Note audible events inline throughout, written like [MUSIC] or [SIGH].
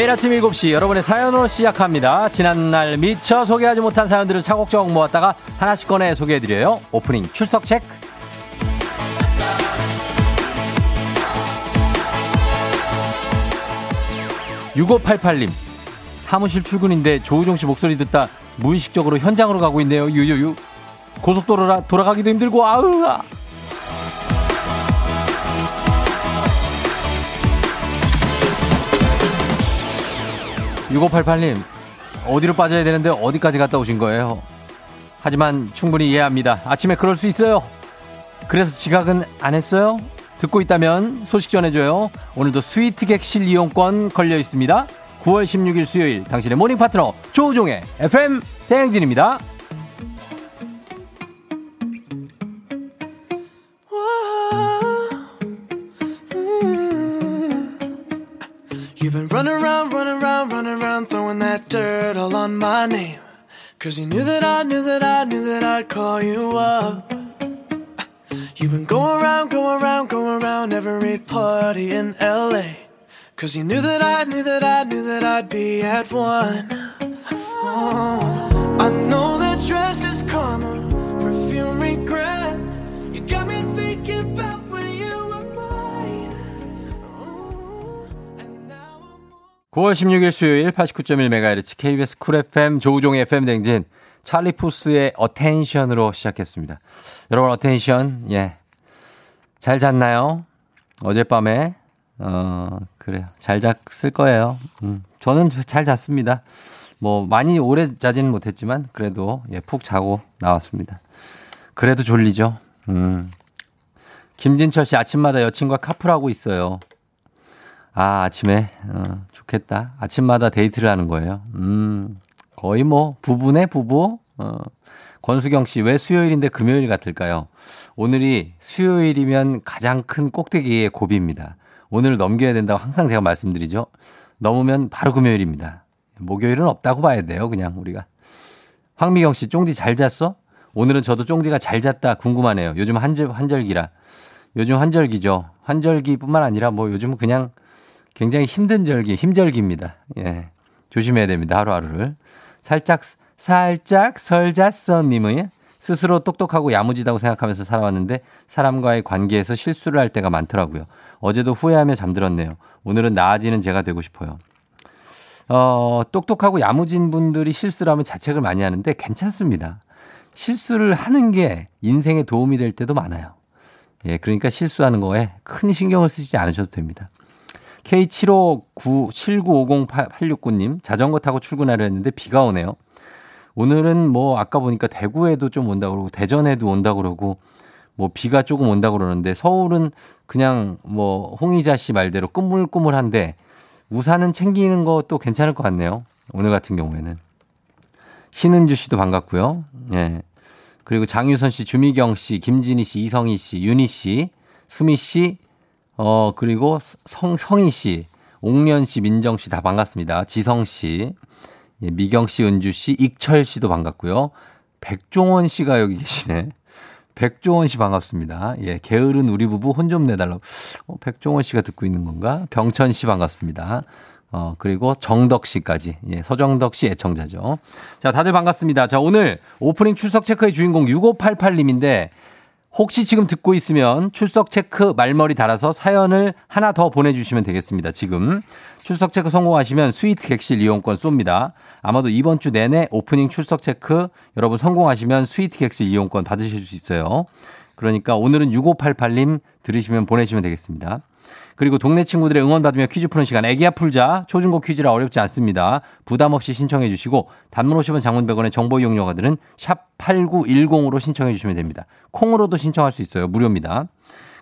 매일 아침 7시 여러분의 사연으로 시작합니다. 지난날 미처 소개하지 못한 사연들을 차곡차곡 모았다가 하나씩 꺼내 소개해드려요. 오프닝 출석 체크. 6588님 사무실 출근인데 조우종 씨 목소리 듣다 무의식적으로 현장으로 가고 있네요. 유유유. 고속도로라 돌아가기도 힘들고 아으. 6588님, 어디로 빠져야 되는데 어디까지 갔다 오신 거예요? 하지만 충분히 이해합니다. 아침에 그럴 수 있어요. 그래서 지각은 안 했어요? 듣고 있다면 소식 전해줘요. 오늘도 스위트 객실 이용권 걸려 있습니다. 9월 16일 수요일 당신의 모닝 파트너 조우종의 FM 대행진입니다. 'Cause all on my name. Cause you knew that I knew that I knew that I'd call you up. You've been going around, going around, going around every party in LA. Cause you knew that I knew that I knew that I'd be at one. Oh, I know that dress is karma, perfume regret. You got me 9월 16일 수요일 89.1MHz KBS 쿨 FM 조우종의 FM 댕진 찰리 푸스의 Attention으로 시작했습니다. 여러분 attention 예. 잘 잤나요? 어젯밤에 어 그래요. 잘 잤을 거예요. 음, 저는 잘 잤습니다. 뭐 많이 오래 자지는 못했지만 그래도 예, 푹 자고 나왔습니다. 그래도 졸리죠. 음. 김진철 씨 아침마다 여친과 카풀하고 있어요. 아, 아침에 어, 좋겠다. 아침마다 데이트를 하는 거예요. 음. 거의 뭐 부부네 부부. 어. 권수경 씨 왜 수요일인데 금요일 같을까요? 오늘이 수요일이면 가장 큰 꼭대기의 고비입니다. 오늘 넘겨야 된다고 항상 제가 말씀드리죠. 넘으면 바로 금요일입니다. 목요일은 없다고 봐야 돼요. 그냥 우리가. 황미경 씨 쫑디 잘 잤어? 오늘은 저도 쫑디가 잘 잤다 궁금하네요. 요즘 한절, 한절기라. 요즘 한절기죠. 한절기뿐만 아니라 뭐 요즘은 그냥 굉장히 힘든 절기, 힘절기입니다. 예. 조심해야 됩니다. 하루하루를. 살짝, 살짝 설잤어님의 스스로 똑똑하고 야무지다고 생각하면서 살아왔는데 사람과의 관계에서 실수를 할 때가 많더라고요. 어제도 후회하며 잠들었네요. 오늘은 나아지는 제가 되고 싶어요. 어, 똑똑하고 야무진 분들이 실수를 하면 자책을 많이 하는데 괜찮습니다. 실수를 하는 게 인생에 도움이 될 때도 많아요. 예, 그러니까 실수하는 거에 큰 신경을 쓰지 않으셔도 됩니다. K7597950869님 자전거 타고 출근하려 했는데 비가 오네요. 오늘은 뭐 아까 보니까 대구에도 좀 온다 그러고 대전에도 온다 그러고 뭐 비가 조금 온다 그러는데 서울은 그냥 뭐 홍희자 씨 말대로 꾸물꾸물한데 우산은 챙기는 것도 괜찮을 것 같네요. 오늘 같은 경우에는. 신은주 씨도 반갑고요. 예. 그리고 장유선 씨, 주미경 씨, 김진희 씨, 이성희 씨, 윤희 씨, 수미 씨, 어, 그리고 성, 성희 씨, 옥련 씨, 민정 씨 다 반갑습니다. 지성 씨, 예, 미경 씨, 은주 씨, 익철 씨도 반갑고요. 백종원 씨가 여기 계시네. 백종원 씨 반갑습니다. 예, 게으른 우리 부부 혼 좀 내달라고. 어, 백종원 씨가 듣고 있는 건가? 병천 씨 반갑습니다. 어, 그리고 정덕 씨까지. 예, 서정덕 씨 애청자죠. 자, 다들 반갑습니다. 자, 오늘 오프닝 출석 체크의 주인공 6588님인데 혹시 지금 듣고 있으면 출석 체크 말머리 달아서 사연을 하나 더 보내주시면 되겠습니다. 지금 출석 체크 성공하시면 스위트 객실 이용권 쏩니다. 아마도 이번 주 내내 오프닝 출석 체크 여러분 성공하시면 스위트 객실 이용권 받으실 수 있어요. 그러니까 오늘은 6588님 들으시면 보내시면 되겠습니다. 그리고 동네 친구들의 응원 받으며 퀴즈 푸는 시간 애기야 풀자 초중고 퀴즈라 어렵지 않습니다. 부담 없이 신청해 주시고 단문 50원 장문 100원의 정보 이용료가 드는 샵 8910으로 신청해 주시면 됩니다. 콩으로도 신청할 수 있어요. 무료입니다.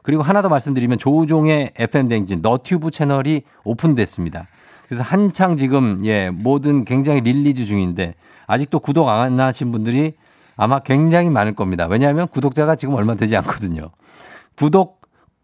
그리고 하나 더 말씀드리면 조우종의 FM 댕진 너튜브 채널이 오픈됐습니다. 그래서 한창 지금 예, 모든 굉장히 release 중인데 아직도 구독 안 하신 분들이 아마 굉장히 많을 겁니다. 왜냐하면 구독자가 지금 얼마 되지 않거든요. 구독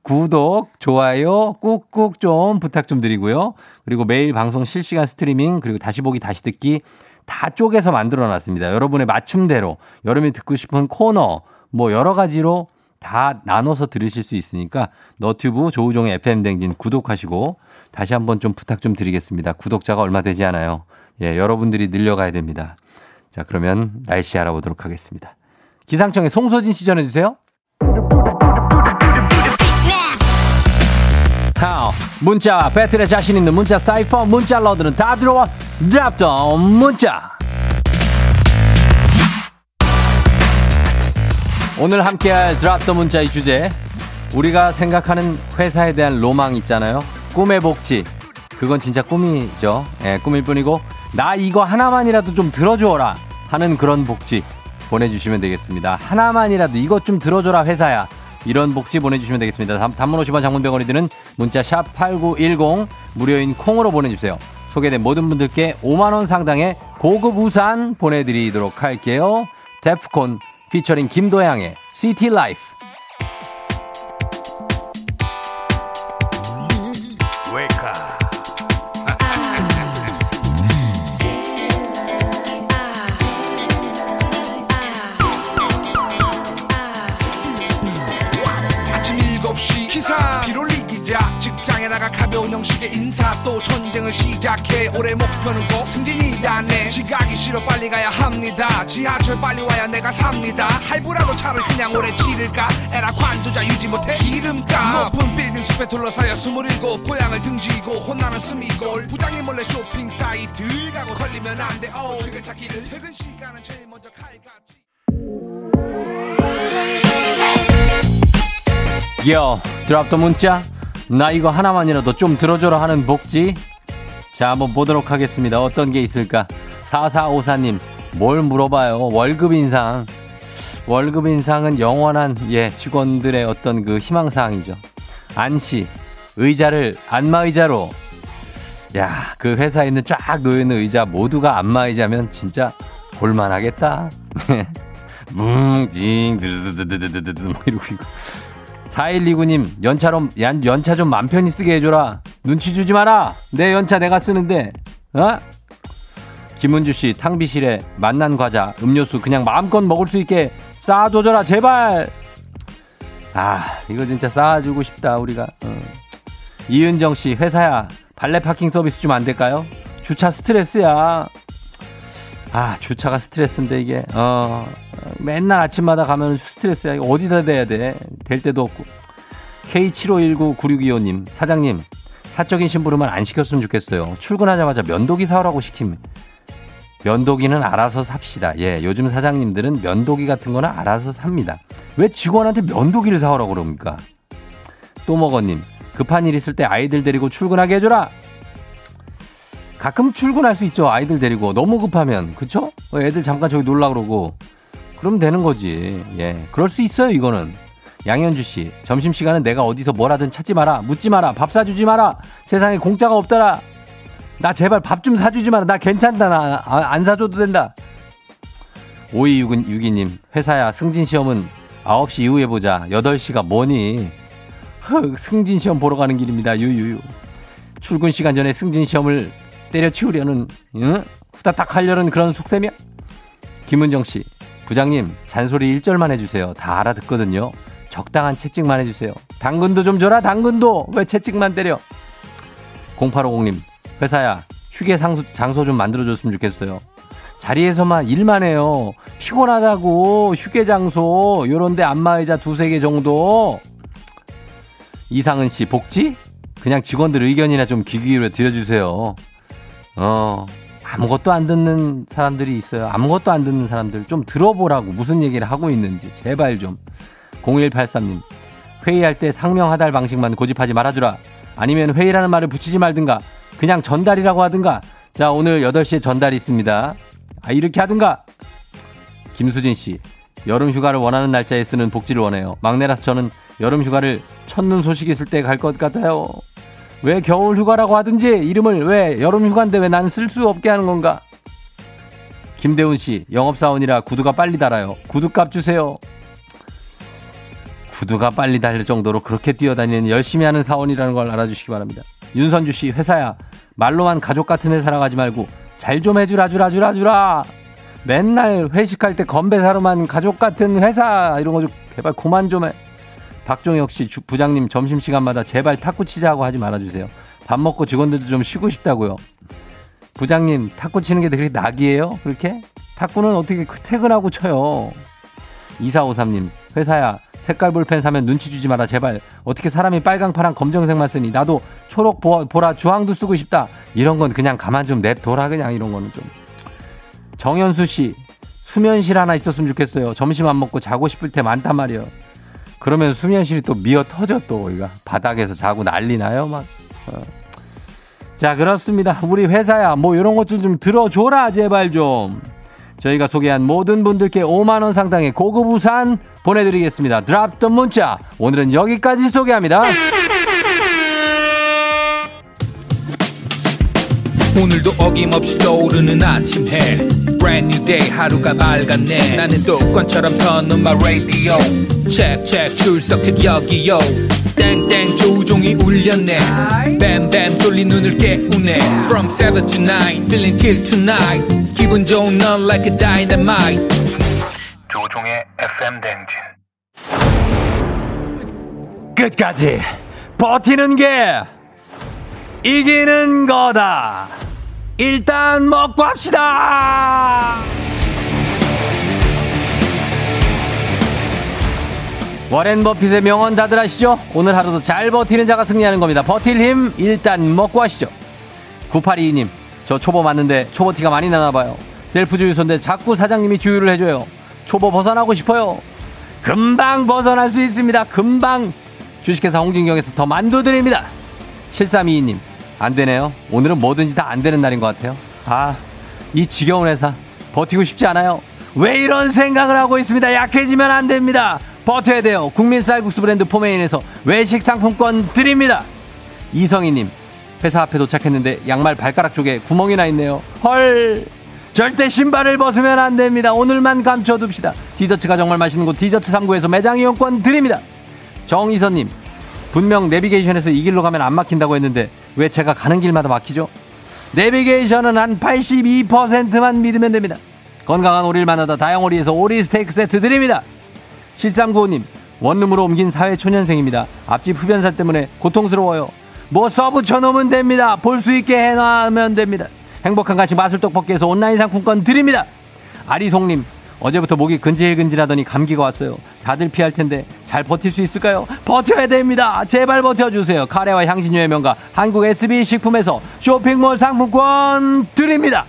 구독, 좋아요 꾹꾹 좀 부탁 좀 드리고요. 그리고 매일 방송 실시간 스트리밍 그리고 다시 보기 다시 듣기 다 쪼개서 만들어 놨습니다. 여러분의 맞춤대로 여러분이 듣고 싶은 코너 뭐 여러 가지로 다 나눠서 들으실 수 있으니까 너튜브 조우종의 FM 댕진 구독하시고 다시 한번 좀 부탁 좀 드리겠습니다. 구독자가 얼마 되지 않아요. 예, 여러분들이 늘려가야 됩니다. 자, 그러면 날씨 알아보도록 하겠습니다. 기상청에 송소진 씨 전해 주세요. 하우 문자 배틀에 자신 있는 문자 사이퍼 문자 러드는 다 들어와 드랍더 문자. 오늘 함께할 드랍더 문자의 주제 우리가 생각하는 회사에 대한 로망 있잖아요. 꿈의 복지. 그건 진짜 꿈이죠. 예, 꿈일 뿐이고 나 이거 하나만이라도 좀 들어줘라 하는 그런 복지 보내주시면 되겠습니다. 하나만이라도 이것 좀 들어줘라 회사야 이런 복지 보내주시면 되겠습니다. 단, 단문 50원 장문 100원이 드는 문자 샵 8910 무료인 콩으로 보내주세요. 소개된 모든 분들께 5만원 상당의 고급 우산 보내드리도록 할게요. 데프콘 피처링 김도양의 City Life. 형식의 인사 또 전쟁을 시작해. 올해 목표는 꼭 승진이다 네. 지각이 싫어 빨리 가야 합니다. 지하철 빨리 와야 내가 삽니다. 할부라도 차를 그냥 오래 지를까? 에라 관두자 유지 못해 기름값. 높은 빌딩 숲에 둘러싸여 스물일곱 고향을 등지고 혼나는 스미골. 부장님 몰래 쇼핑 사이트 가고 걸리면 안돼. 어 책을 찾기를 퇴근 시간은 제일 먼저 칼같이. 요 드랍 더 문자 나 이거 하나만이라도 좀 들어줘라 하는 복지? 자 한번 보도록 하겠습니다. 어떤 게 있을까? 4454님 뭘 물어봐요? 월급 인상. 월급 인상은 영원한 예 직원들의 어떤 그 희망사항이죠. 안씨 의자를 안마의자로. 야 그 회사에 있는 쫙 놓여있는 의자 모두가 안마의자면 진짜 볼만하겠다. [LAUGHS] 뭉 징 드드드드드드드 뭐 이러고 있고 4129님, 연차로, 연, 연차 좀 맘 편히 쓰게 해줘라. 눈치 주지 마라. 내 연차 내가 쓰는데, 어? 김은주 씨, 탕비실에 만난 과자, 음료수 그냥 마음껏 먹을 수 있게 쌓아둬줘라, 제발! 아, 이거 진짜 쌓아주고 싶다, 우리가. 어. 이은정 씨, 회사야, 발레 파킹 서비스 좀 안 될까요? 주차 스트레스야. 아, 주차가 스트레스인데 이게, 어, 맨날 아침마다 가면 스트레스야. 어디다 대야 돼? 될 때도 없고. K75199625님, 사장님, 사적인 심부름은 안 시켰으면 좋겠어요. 출근하자마자 면도기 사오라고 시킴. 면도기는 알아서 삽시다. 예, 요즘 사장님들은 면도기 같은 거는 알아서 삽니다. 왜 직원한테 면도기를 사오라고 그럽니까? 또 먹어님, 급한 일 있을 때 아이들 데리고 출근하게 해줘라! 가끔 출근할 수 있죠. 아이들 데리고. 너무 급하면. 그쵸? 어, 애들 잠깐 저기 놀라 그러고. 그럼 되는 거지. 예. 그럴 수 있어요, 이거는. 양현주 씨, 점심시간은 내가 어디서 뭘 하든 찾지 마라. 묻지 마라. 밥 사주지 마라. 세상에 공짜가 없더라. 나 제발 밥 좀 사주지 마라. 나 괜찮다. 나 안 사줘도 된다. 5262님, 회사야, 승진 시험은 9시 이후에 보자. 8시가 뭐니? [LAUGHS] 흑, 승진 시험 보러 가는 길입니다. 유유유. 출근 시간 전에 승진 시험을 때려치우려는, 응? 후다닥 하려는 그런 속셈이야? 김은정 씨, 부장님, 잔소리 1절만 해주세요. 다 알아듣거든요. 적당한 채찍만 해주세요. 당근도 좀 줘라, 당근도! 왜 채찍만 때려? 0850님, 회사야, 휴게 상수, 장소 좀 만들어줬으면 좋겠어요. 자리에서만 일만 해요. 피곤하다고, 휴게 장소, 요런데 안마의자 두세 개 정도. 이상은 씨, 복지? 그냥 직원들 의견이나 좀 귀 기울여 드려주세요. 어, 아무것도 안 듣는 사람들이 있어요. 아무것도 안 듣는 사람들 좀 들어보라고 무슨 얘기를 하고 있는지 제발 좀. 0183님 회의할 때 상명 하달 방식만 고집하지 말아주라. 아니면 회의라는 말을 붙이지 말든가. 그냥 전달이라고 하든가. 자 오늘 8시에 전달이 있습니다. 아 이렇게 하든가. 김수진 씨 여름 휴가를 원하는 날짜에 쓰는 복지를 원해요. 막내라서 저는 여름 휴가를 첫눈 소식 있을 때 갈 것 같아요. 왜 겨울 휴가라고 하든지 이름을 왜 여름 휴가인데 왜 나는 쓸수 없게 하는 건가? 김대훈 씨, 영업사원이라 구두가 빨리 달아요. 구두값 주세요. 구두가 빨리 달릴 정도로 그렇게 뛰어다니는 열심히 하는 사원이라는 걸 알아주시기 바랍니다. 윤선주 씨, 회사야. 말로만 가족 같은 회사라고 하지 말고 잘 좀 해주라, 주라, 주라, 주라. 맨날 회식할 때 건배 사로만 가족 같은 회사 이런 거좀 제발 그만 좀 해. 박종혁 씨 주, 부장님 점심시간마다 제발 탁구 치자고 하지 말아주세요. 밥 먹고 직원들도 좀 쉬고 싶다고요. 부장님 탁구 치는 게 그렇게 낙이에요? 그렇게? 탁구는 어떻게 그 퇴근하고 쳐요? 2453님 회사야 색깔 볼펜 사면 눈치 주지 마라 제발 어떻게 사람이 빨강 파랑 검정색만 쓰니 나도 초록 보라 주황도 쓰고 싶다 이런 건 그냥 가만 좀 냅둬라 그냥 이런 거는 좀 정현수 씨 수면실 하나 있었으면 좋겠어요 점심 안 먹고 자고 싶을 때 많단 말이에요 그러면 수면실이 또 미어 터져 또 이거 바닥에서 자고 난리 나요 막 어. 자, 그렇습니다. 우리 회사야, 뭐 이런 것 좀 좀 들어줘라, 제발 좀. 저희가 소개한 모든 분들께 5만원 상당의 고급 우산 보내드리겠습니다. 드랍 더 문자. 오늘은 여기까지 소개합니다. 오늘도 어김없이 떠오르는 아침 해. Brand new day 하루가 밝았네. 나는 또 습관처럼 터는 my radio. Check check 출석책 여기요. 땡땡 조종이 울렸네. 뱀뱀 돌린 눈을 깨우네. From 7 to 9 feeling till tonight. 기분 좋은 넌 like a dynamite. 조종의 FM 댕진. 끝까지 버티는 게 이기는 거다. 일단 먹고 합시다. 워렌 버핏의 명언 다들 아시죠? 오늘 하루도 잘 버티는 자가 승리하는 겁니다. 버틸 힘 일단 먹고 하시죠. 9822님, 저 초보 맞는데 초보 티가 많이 나나 봐요. 셀프 주유소인데 자꾸 사장님이 주유를 해줘요. 초보 벗어나고 싶어요. 금방 벗어날 수 있습니다. 금방 주식회사 홍진경에서 더 만두 드립니다. 7322님, 안 되네요. 오늘은 뭐든지 다 안 되는 날인 것 같아요. 아, 이 지겨운 회사 버티고 싶지 않아요. 왜 이런 생각을 하고 있습니다. 약해지면 안 됩니다. 버텨야 돼요. 국민 쌀국수 브랜드 포메인에서 외식 상품권 드립니다. 이성희님, 회사 앞에 도착했는데 양말 발가락 쪽에 구멍이 나 있네요. 헐! 절대 신발을 벗으면 안 됩니다. 오늘만 감춰둡시다. 디저트가 정말 맛있는 곳 디저트 3구에서 매장 이용권 드립니다. 정희선님, 분명 내비게이션에서 이 길로 가면 안 막힌다고 했는데 왜 제가 가는 길마다 막히죠? 내비게이션은 한 82%만 믿으면 됩니다. 건강한 오리를 만나다 다양오리에서 오리 스테이크 세트 드립니다. 7395님, 원룸으로 옮긴 사회 초년생입니다. 앞집 흡연사 때문에 고통스러워요. 뭐 써붙여 놓으면 됩니다. 볼 수 있게 해놔면 됩니다. 행복한 가시 마술떡볶이에서 온라인 상품권 드립니다. 아리송님, 어제부터 목이 근질근질하더니 감기가 왔어요. 다들 피할 텐데 잘 버틸 수 있을까요? 버텨야 됩니다. 제발 버텨주세요. 카레와 향신료의 명가 한국 SB 식품에서 쇼핑몰 상품권 드립니다.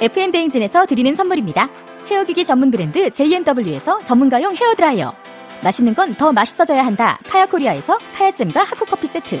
FM 대행진에서 드리는 선물입니다. 헤어기기 전문 브랜드 JMW에서 전문가용 헤어드라이어. 맛있는 건 더 맛있어져야 한다. 카야코리아에서 카야잼과 하쿠커피 세트.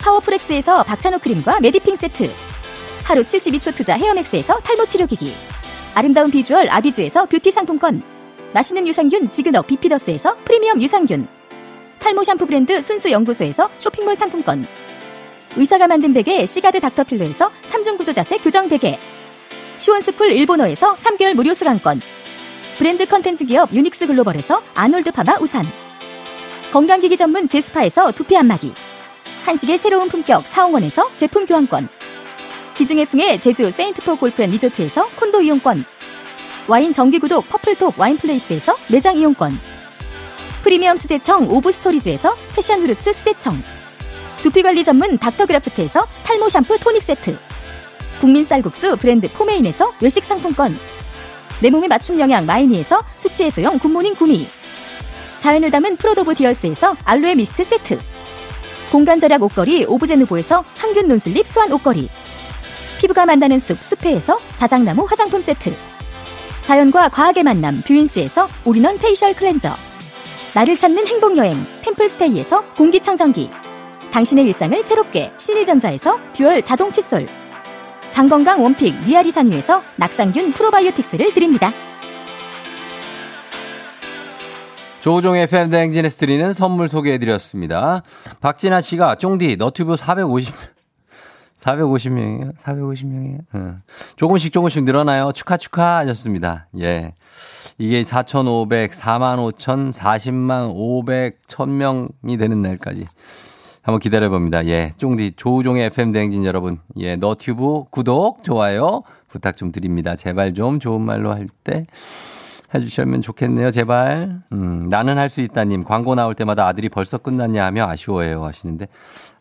파워프렉스에서 박찬호 크림과 메디핑 세트. 하루 72초 투자 헤어맥스에서 탈모 치료기기. 아름다운 비주얼 아비주에서 뷰티 상품권. 맛있는 유산균 지그넉 비피더스에서 프리미엄 유산균. 탈모 샴푸 브랜드 순수 연구소에서 쇼핑몰 상품권. 의사가 만든 베개 시가드 닥터필로에서 3중 구조 자세 교정 베개. 시원스쿨 일본어에서 3개월 무료 수강권. 브랜드 컨텐츠 기업 유닉스 글로벌에서 아놀드 파마 우산. 건강기기 전문 제스파에서 두피 안마기. 한식의 새로운 품격 사홍원에서 제품 교환권. 지중해풍의 제주 세인트포 골프앤 리조트에서 콘도 이용권. 와인 정기구독 퍼플톡 와인플레이스에서 매장 이용권. 프리미엄 수제청 오브스토리즈에서 패션 후르츠 수제청. 두피관리 전문 닥터그라프트에서 탈모 샴푸 토닉 세트. 국민 쌀국수 브랜드 포메인에서 외식 상품권. 내 몸에 맞춤 영양 마이니에서 숙취 해소용 굿모닝 구미. 자연을 담은 프로도브 디얼스에서 알로에 미스트 세트 공간 절약 옷걸이 오브제누보에서 항균 논슬립 수완 옷걸이. 피부가 만나는 숲 숲회에서 자작나무 화장품 세트. 자연과 과학의 만남 뷰인스에서 올인원 facial 클렌저. 나를 찾는 행복여행 템플스테이에서 공기청정기. 당신의 일상을 새롭게 신일전자에서 듀얼 자동 칫솔. 장건강 원픽 위아리 산유에서 낙상균 프로바이오틱스를 드립니다. 조우종의 FM 대행진에서 드리는 선물 소개해드렸습니다. 박진아 씨가 쫑디 너튜브 450 450명이에요? 450명이에요? 응. 조금씩 조금씩 늘어나요. 축하 축하 하셨습니다. 예. 이게 4,500, 4만 5천, 40만 500, 1000명이 되는 날까지. 한번 기다려 봅니다. 예. 쫑디 조우종의 FM 대행진 여러분. 예. 너튜브 구독, 좋아요 부탁 좀 드립니다. 제발 좀 좋은 말로 할 때 해주시면 좋겠네요. 제발. 음, 나는 할 수 있다님. 광고 나올 때마다 아들이 벌써 끝났냐 하며 아쉬워해요 하시는데.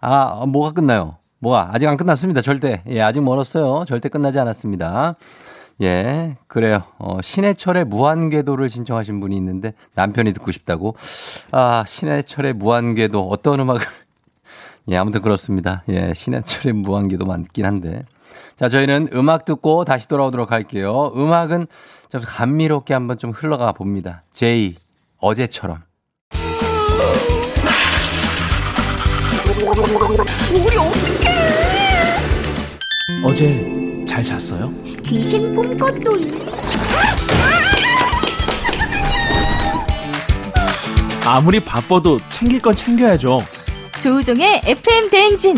아, 뭐가 끝나요? 뭐가? 아직 안 끝났습니다. 절대. 예, 아직 멀었어요. 절대 끝나지 않았습니다. 예, 그래요. 어, 신해철의 무한궤도를 신청하신 분이 있는데 남편이 듣고 싶다고. 아, 신해철의 무한궤도 어떤 음악을. [LAUGHS] 예, 아무튼 그렇습니다. 예, 신해철의 무한궤도 많긴 한데. 자, 저희는 음악 듣고 다시 돌아오도록 할게요. 음악은 좀 감미롭게 한번 좀 흘러가 봅니다. 제이, 어제처럼. 우리 어떡해! 어제 잘 잤어요? 귀신 꿈꿨도 아무리 바빠도 챙길 건 챙겨야죠. 조우종의 FM 대행진.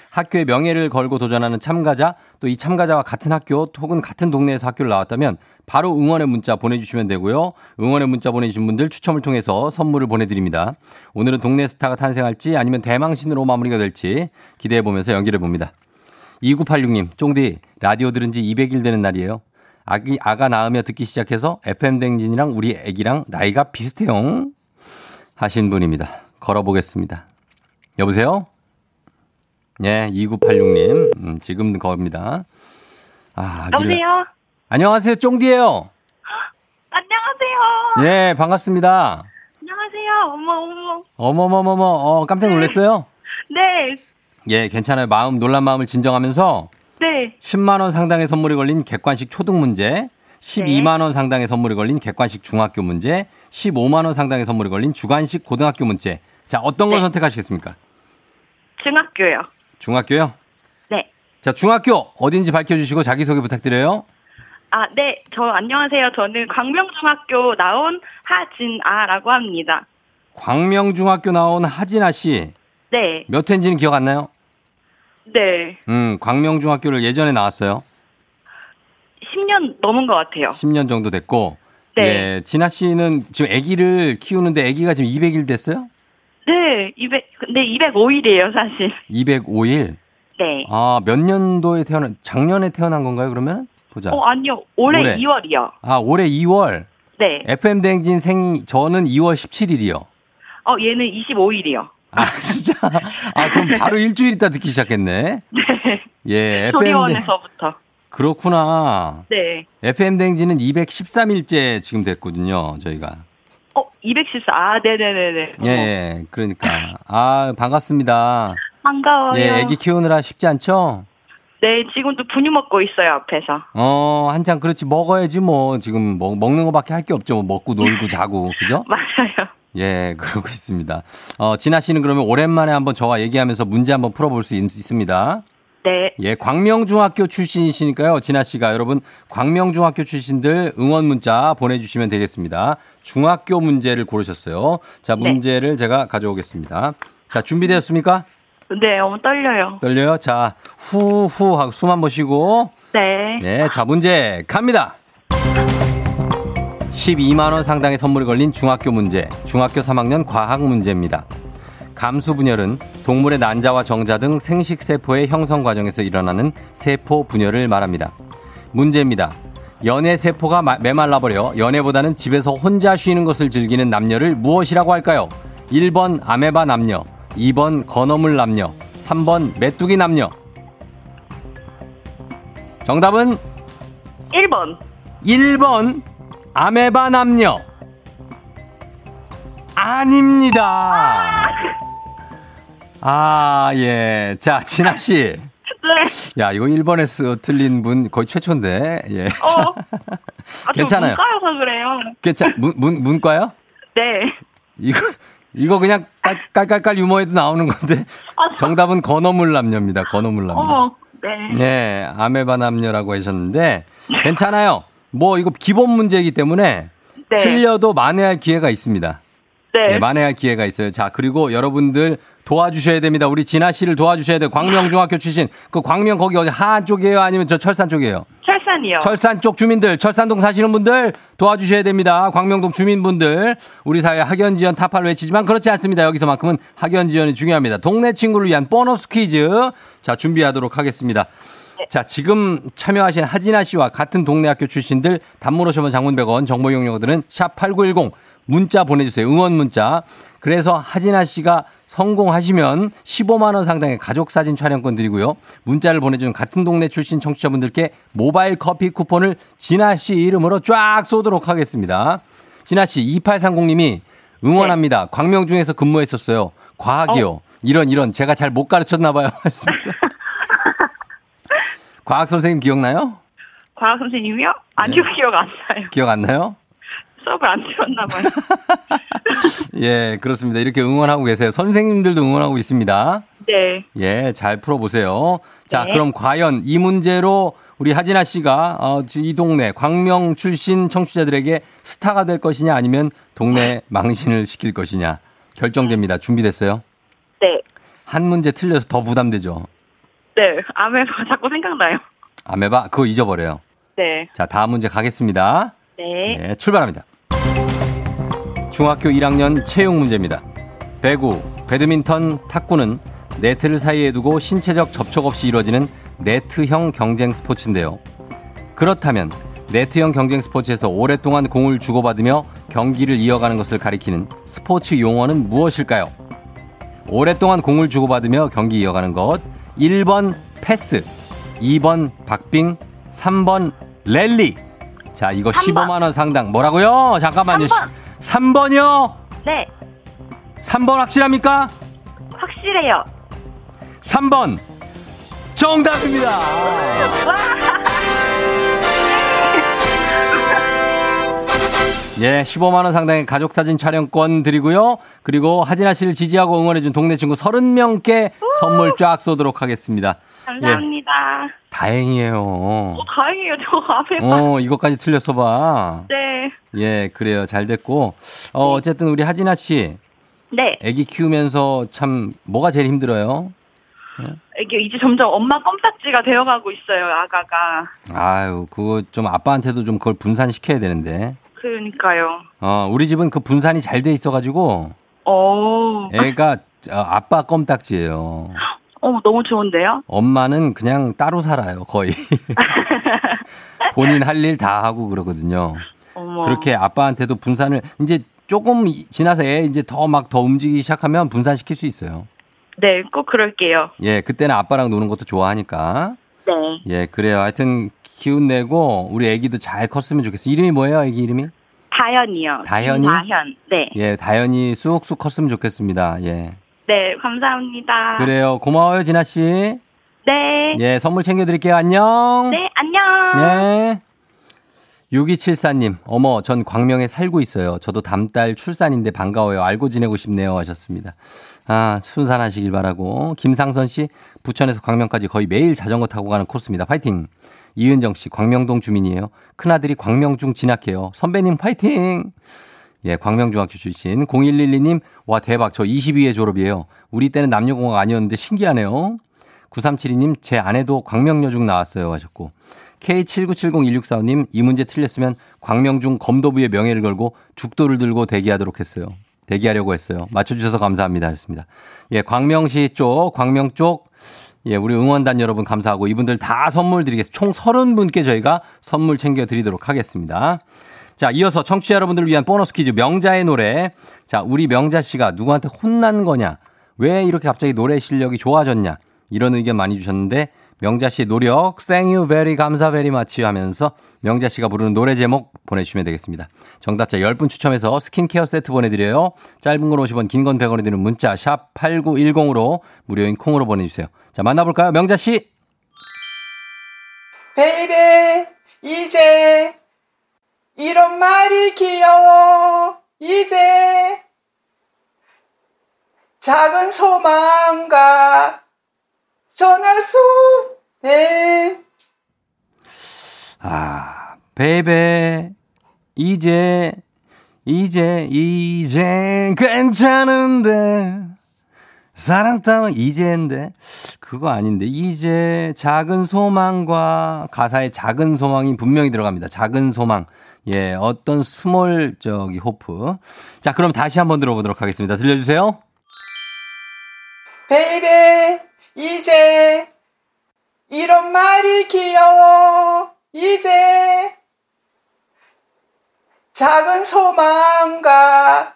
학교의 명예를 걸고 도전하는 참가자 또 이 참가자와 같은 학교 혹은 같은 동네에서 학교를 나왔다면 바로 응원의 문자 보내주시면 되고요. 응원의 문자 보내주신 분들 추첨을 통해서 선물을 보내드립니다. 오늘은 동네 스타가 탄생할지 아니면 대망신으로 마무리가 될지 기대해보면서 연기를 봅니다. 2986님, 쫑디, 라디오 들은 지 200일 되는 날이에요. 아기, 아가 낳으며 듣기 시작해서 FM댕진이랑 우리 애기랑 나이가 비슷해요. 하신 분입니다. 걸어보겠습니다. 여보세요? 예, 2986님. 음, 지금 겁니다. 아, 아기를- 여보세요? 안녕하세요, 쫑디예요 안녕하세요. 예, 반갑습니다. 안녕하세요. 어머, 어머. 어머머머머, 어, 깜짝 놀랐어요? 네, 예, 괜찮아요. 마음, 놀란 마음을 진정하면서 네. 10만원 상당의 선물이 걸린 객관식 초등 문제, 12만 원 상당의 선물이 걸린 객관식 중학교 문제, 15만 원 상당의 선물이 걸린 주관식 고등학교 문제. 자, 어떤 걸 네. 선택하시겠습니까? 중학교요. 중학교요? 네. 자, 중학교 어딘지 밝혀주시고 자기소개 부탁드려요. 아, 네. 저 안녕하세요. 저는 광명중학교 나온 하진아라고 합니다. 광명중학교 나온 하진아 씨. 네. 몇 회인지는 기억 안 나요? 네. 음, 광명중학교를 예전에 나왔어요. 10년 넘은 것 같아요. 10년 정도 됐고. 네. 예, 진아 씨는 지금 아기를 키우는데 아기가 지금 200일 됐어요? 네. 200, 근데 205일이에요, 사실. 205일? 네. 아, 몇 년도에 태어난, 작년에 태어난 건가요, 그러면? 보자. 어, 아니요. 올해, 올해. 2월이요. 아, 올해 2월. 네. FM대행진 생이, 저는 2월 17일이요. 어, 얘는 25일이요. 아, [LAUGHS] 진짜? 아, 그럼 바로 일주일 있다 듣기 시작했네? [LAUGHS] 네. 예, FM. 소리원에서부터. 그렇구나. 네. FM대행진은 213일째 지금 됐거든요, 저희가. 어, 214. 아, 네네네네. 예, 예, 그러니까. 아, 반갑습니다. 반가워요. 예, 애기 키우느라 쉽지 않죠? 네, 지금도 분유 먹고 있어요, 앞에서. 어, 한창 그렇지 먹어야지 뭐 지금 먹, 먹는 거밖에 할 게 없죠. 뭐 먹고 놀고 [LAUGHS] 자고. 그죠? 맞아요. 예, [LAUGHS] 그러고 있습니다. 어, 진아 씨는 그러면 오랜만에 한번 저와 얘기하면서 문제 한번 풀어볼 수 있, 있습니다. 네. 예, 광명중학교 출신이시니까요. 진아 씨가 여러분 광명중학교 출신들 응원 문자 보내주시면 되겠습니다. 중학교 문제를 고르셨어요. 자, 네. 문제를 제가 가져오겠습니다. 자, 준비되었습니까? 네, 너무 떨려요. 떨려요? 자, 후후 하고 숨 한번 쉬고. 네. 네, 자, 문제 갑니다. 12만원 상당의 선물이 걸린 중학교 문제, 중학교 3학년 과학 문제입니다. 감수 분열은 동물의 난자와 정자 등 생식 세포의 형성 과정에서 일어나는 세포 분열을 말합니다. 문제입니다. 연애 세포가 마- 메말라버려 연애보다는 집에서 혼자 쉬는 것을 즐기는 남녀를 무엇이라고 할까요? 1번 아메바 남녀, 2번 건어물 남녀, 3번 메뚜기 남녀. 정답은 1번. 1번 아메바 남녀. 아닙니다. 아, 예. 자, 진아 씨. 네. 야, 이거 1번에서 틀린 분 거의 최초인데. 예. 어. 아, 괜찮아요. 저 문과여서 그래요. 괜찮, 문, 문, 문과요? 네. 이거, 이거 그냥 깔, 깔깔깔 유머에도 나오는 건데. 아, 저- 정답은 건어물 남녀입니다. 건어물 남녀. 어머. 네. 네, 아메바 남녀라고 하셨는데. 괜찮아요. 뭐, 이거 기본 문제이기 때문에. 네. 틀려도 만회할 기회가 있습니다. 네. 네, 만회할 기회가 있어요. 자, 그리고 여러분들 도와주셔야 됩니다. 우리 진아 씨를 도와주셔야 돼요. 광명중학교 출신. 그 광명 거기 어디 하안 쪽이에요? 아니면 저 철산 쪽이에요? 철산이요. 철산 쪽 주민들, 철산동 사시는 분들 도와주셔야 됩니다. 광명동 주민분들. 우리 사회 학연 지원 타파를 외치지만 그렇지 않습니다. 여기서만큼은 학연 지원이 중요합니다. 동네 친구를 위한 보너스 퀴즈. 자, 준비하도록 하겠습니다. 자, 지금 참여하신 하진아 씨와 같은 동네 학교 출신들 단문 오셔면 장문 100원 정보 이용료들은 샵8910 문자 보내주세요. 응원 문자. 그래서 하진아 씨가 성공하시면 15만 원 상당의 가족 사진 촬영권 드리고요. 문자를 보내준 같은 동네 출신 청취자분들께 모바일 커피 쿠폰을 진아 씨 이름으로 쫙 쏘도록 하겠습니다. 진아 씨 2830님이 응원합니다. 광명중에서 근무했었어요. 과학이요. 이런 이런 제가 잘 못 가르쳤나 봐요. [LAUGHS] [LAUGHS] 과학 선생님 기억나요? 과학 선생님이요? 아니요, 네. 기억 안 나요. 기억 안 나요? 수업을 안 들었나 봐요. [LAUGHS] 예, 그렇습니다. 이렇게 응원하고 계세요. 선생님들도 응원하고 있습니다. 네. 예, 잘 풀어보세요. 자, 네. 그럼 과연 이 문제로 우리 하진아 씨가 어, 이 동네 광명 출신 청취자들에게 스타가 될 것이냐 아니면 동네 망신을 시킬 것이냐 결정됩니다. 준비됐어요? 네. 한 문제 틀려서 더 부담되죠. 네. 아메바 자꾸 생각나요. 아메바 그거 잊어버려요. 네. 자, 다음 문제 가겠습니다. 네. 네, 출발합니다. 중학교 1학년 체육 문제입니다. 배구, 배드민턴, 탁구는 네트를 사이에 두고 신체적 접촉 없이 이루어지는 네트형 경쟁 스포츠인데요. 그렇다면 네트형 경쟁 스포츠에서 오랫동안 공을 주고받으며 경기를 이어가는 것을 가리키는 스포츠 용어는 무엇일까요? 오랫동안 공을 주고받으며 경기 이어가는 것. 1번 패스, 2번 박빙, 3번 랠리. 자, 이거 15만 원 상당. 뭐라고요? 잠깐만요. 3번. 이요 네. 3번 확실합니까? 확실해요. 3번 정답입니다. 예, 15만 원 상당의 가족 사진 촬영권 드리고요. 그리고 하진아 씨를 지지하고 응원해 준 동네 친구 30명께 선물 쫙 쏘도록 하겠습니다. 감사합니다. 예, 다행이에요. 어, 다행이에요. 저 아메바. 어, 이것까지 틀렸어 봐. 네. 예, 그래요. 잘 됐고. 어, 어쨌든 우리 하진아 씨 네. 아기 키우면서 참 뭐가 제일 힘들어요? 이게 이제 점점 엄마 껌딱지가 되어가고 있어요, 아가가. 아유, 그거 좀 아빠한테도 좀 그걸 분산시켜야 되는데. 그러니까요. 어, 우리 집은 그 분산이 잘 돼 있어가지고 어, 애가 어, 아빠 껌딱지예요. [LAUGHS] 어, 너무 좋은데요? 엄마는 그냥 따로 살아요, 거의. [LAUGHS] 본인 할 일 다 하고 그러거든요. 어머. 그렇게 아빠한테도 분산을 이제 조금 이- 지나서 애 이제 더 막 더 움직이기 시작하면 분산시킬 수 있어요. 네, 꼭 그럴게요. 예, 그때는 아빠랑 노는 것도 좋아하니까. 네. 예, 그래요. 하여튼 기운 내고 우리 애기도 잘 컸으면 좋겠어요. 이름이 뭐예요, 애기 이름이? 다현이요. 다현이? 다현. 네. 예, 다현이 쑥쑥 컸으면 좋겠습니다. 예. 네, 감사합니다. 그래요. 고마워요, 진아 씨. 네. 예, 선물 챙겨드릴게요. 안녕. 네, 안녕. 네. 6274님, 어머, 전 광명에 살고 있어요. 저도 다음 달 출산인데 반가워요. 알고 지내고 싶네요. 하셨습니다. 아, 순산하시길 바라고. 김상선 씨, 부천에서 광명까지 거의 매일 자전거 타고 가는 코스입니다. 파이팅! 이은정 씨, 광명동 주민이에요. 큰아들이 광명중 진학해요. 선배님 파이팅! 예, 광명중학교 출신. 0112님, 와, 대박. 저 22회 졸업이에요. 우리 때는 남녀공학 아니었는데 신기하네요. 9372님, 제 아내도 광명여중 나왔어요. 하셨고. K79701645님, 이 문제 틀렸으면 광명중 검도부의 명예를 걸고 죽도를 들고 대기하도록 했어요. 대기하려고 했어요. 맞춰주셔서 감사합니다. 했습니다. 예, 광명시 쪽, 광명 쪽, 예, 우리 응원단 여러분 감사하고 이분들 다 선물 드리겠습니다. 총 30분께 저희가 선물 챙겨 드리도록 하겠습니다. 자, 이어서 청취자 여러분들을 위한 보너스 퀴즈 명자의 노래. 자, 우리 명자 씨가 누구한테 혼난 거냐? 왜 이렇게 갑자기 노래 실력이 좋아졌냐? 이런 의견 많이 주셨는데 명자 씨의 노력, 생유 베리 감사 베리 마치 하면서 명자 씨가 부르는 노래 제목 보내주시면 되겠습니다. 정답자 10분 추첨해서 스킨케어 세트 보내드려요. 짧은 걸 50원, 긴 건 100원이 드는 문자 샵 8910으로 무료인 콩으로 보내주세요. 자, 만나볼까요? 명자 씨. Baby 이제 이런 말이 귀여워 이제 작은 소망과 전할 수 네. 아, baby, 이제, 이제, 이제 괜찮은데. 사랑 따면 이제인데. 그거 아닌데. 이제 작은 소망과 가사에 작은 소망이 분명히 들어갑니다. 작은 소망. 예, 어떤 small 저기 hope. 자, 그럼 다시 한번 들어보도록 하겠습니다. 들려주세요. Baby 이제 이런 말이 귀여워 이제 작은 소망과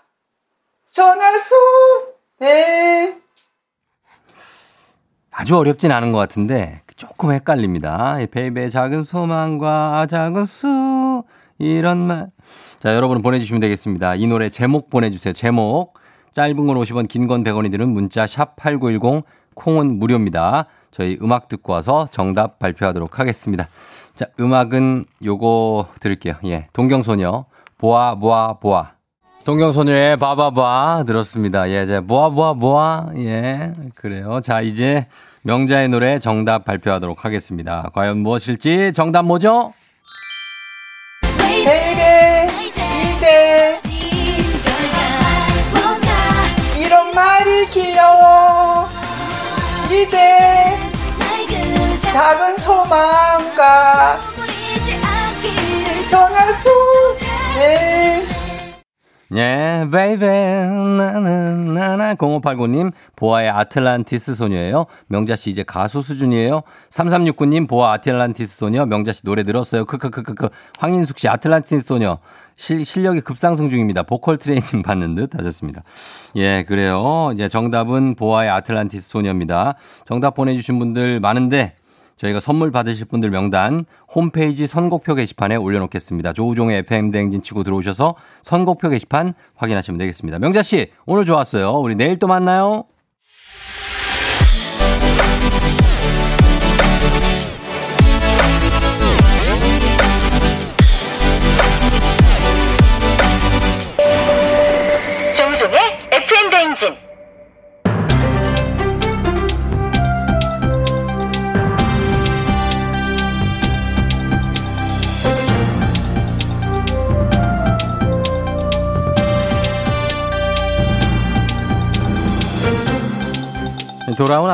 전할 수 네. 아주 어렵진 않은 것 같은데 조금 헷갈립니다. 이 베이베의 작은 소망과 작은 수 이런 말. 자, 여러분 보내주시면 되겠습니다. 이 노래 제목 보내주세요. 제목. 짧은 건 50원, 긴 건 100원이 드는 문자 샵 8910 콩은 무료입니다. 저희 음악 듣고 와서 정답 발표하도록 하겠습니다. 자, 음악은 요거 들을게요. 예. 동경소녀. 보아, 보아, 보아. 동경소녀의 바바바 들었습니다. 예, 이제 보아, 보아, 보아. 예. 그래요. 자, 이제 명자의 노래 정답 발표하도록 하겠습니다. 과연 무엇일지 정답 뭐죠? 귀여워 이제 작은 소망과 전할 수 네. 예, baby, 나는, 나나, 0589님, 보아의 아틀란티스 소녀예요. 명자씨 이제 가수 수준이에요. 3369님, 보아 아틀란티스 소녀. 명자씨 노래 들었어요. 크크크크크. 황인숙씨 아틀란티스 소녀. 실, 실력이 급상승 중입니다. 보컬 트레이닝 [LAUGHS] 받는 듯 하셨습니다. 예, 그래요. 이제 정답은 보아의 아틀란티스 소녀입니다. 정답 보내주신 분들 많은데, 저희가 선물 받으실 분들 명단 홈페이지 선곡표 게시판에 올려놓겠습니다. 조우종의 FM 대행진 치고 들어오셔서 선곡표 게시판 확인하시면 되겠습니다. 명자 씨 오늘 좋았어요. 우리 내일 또 만나요.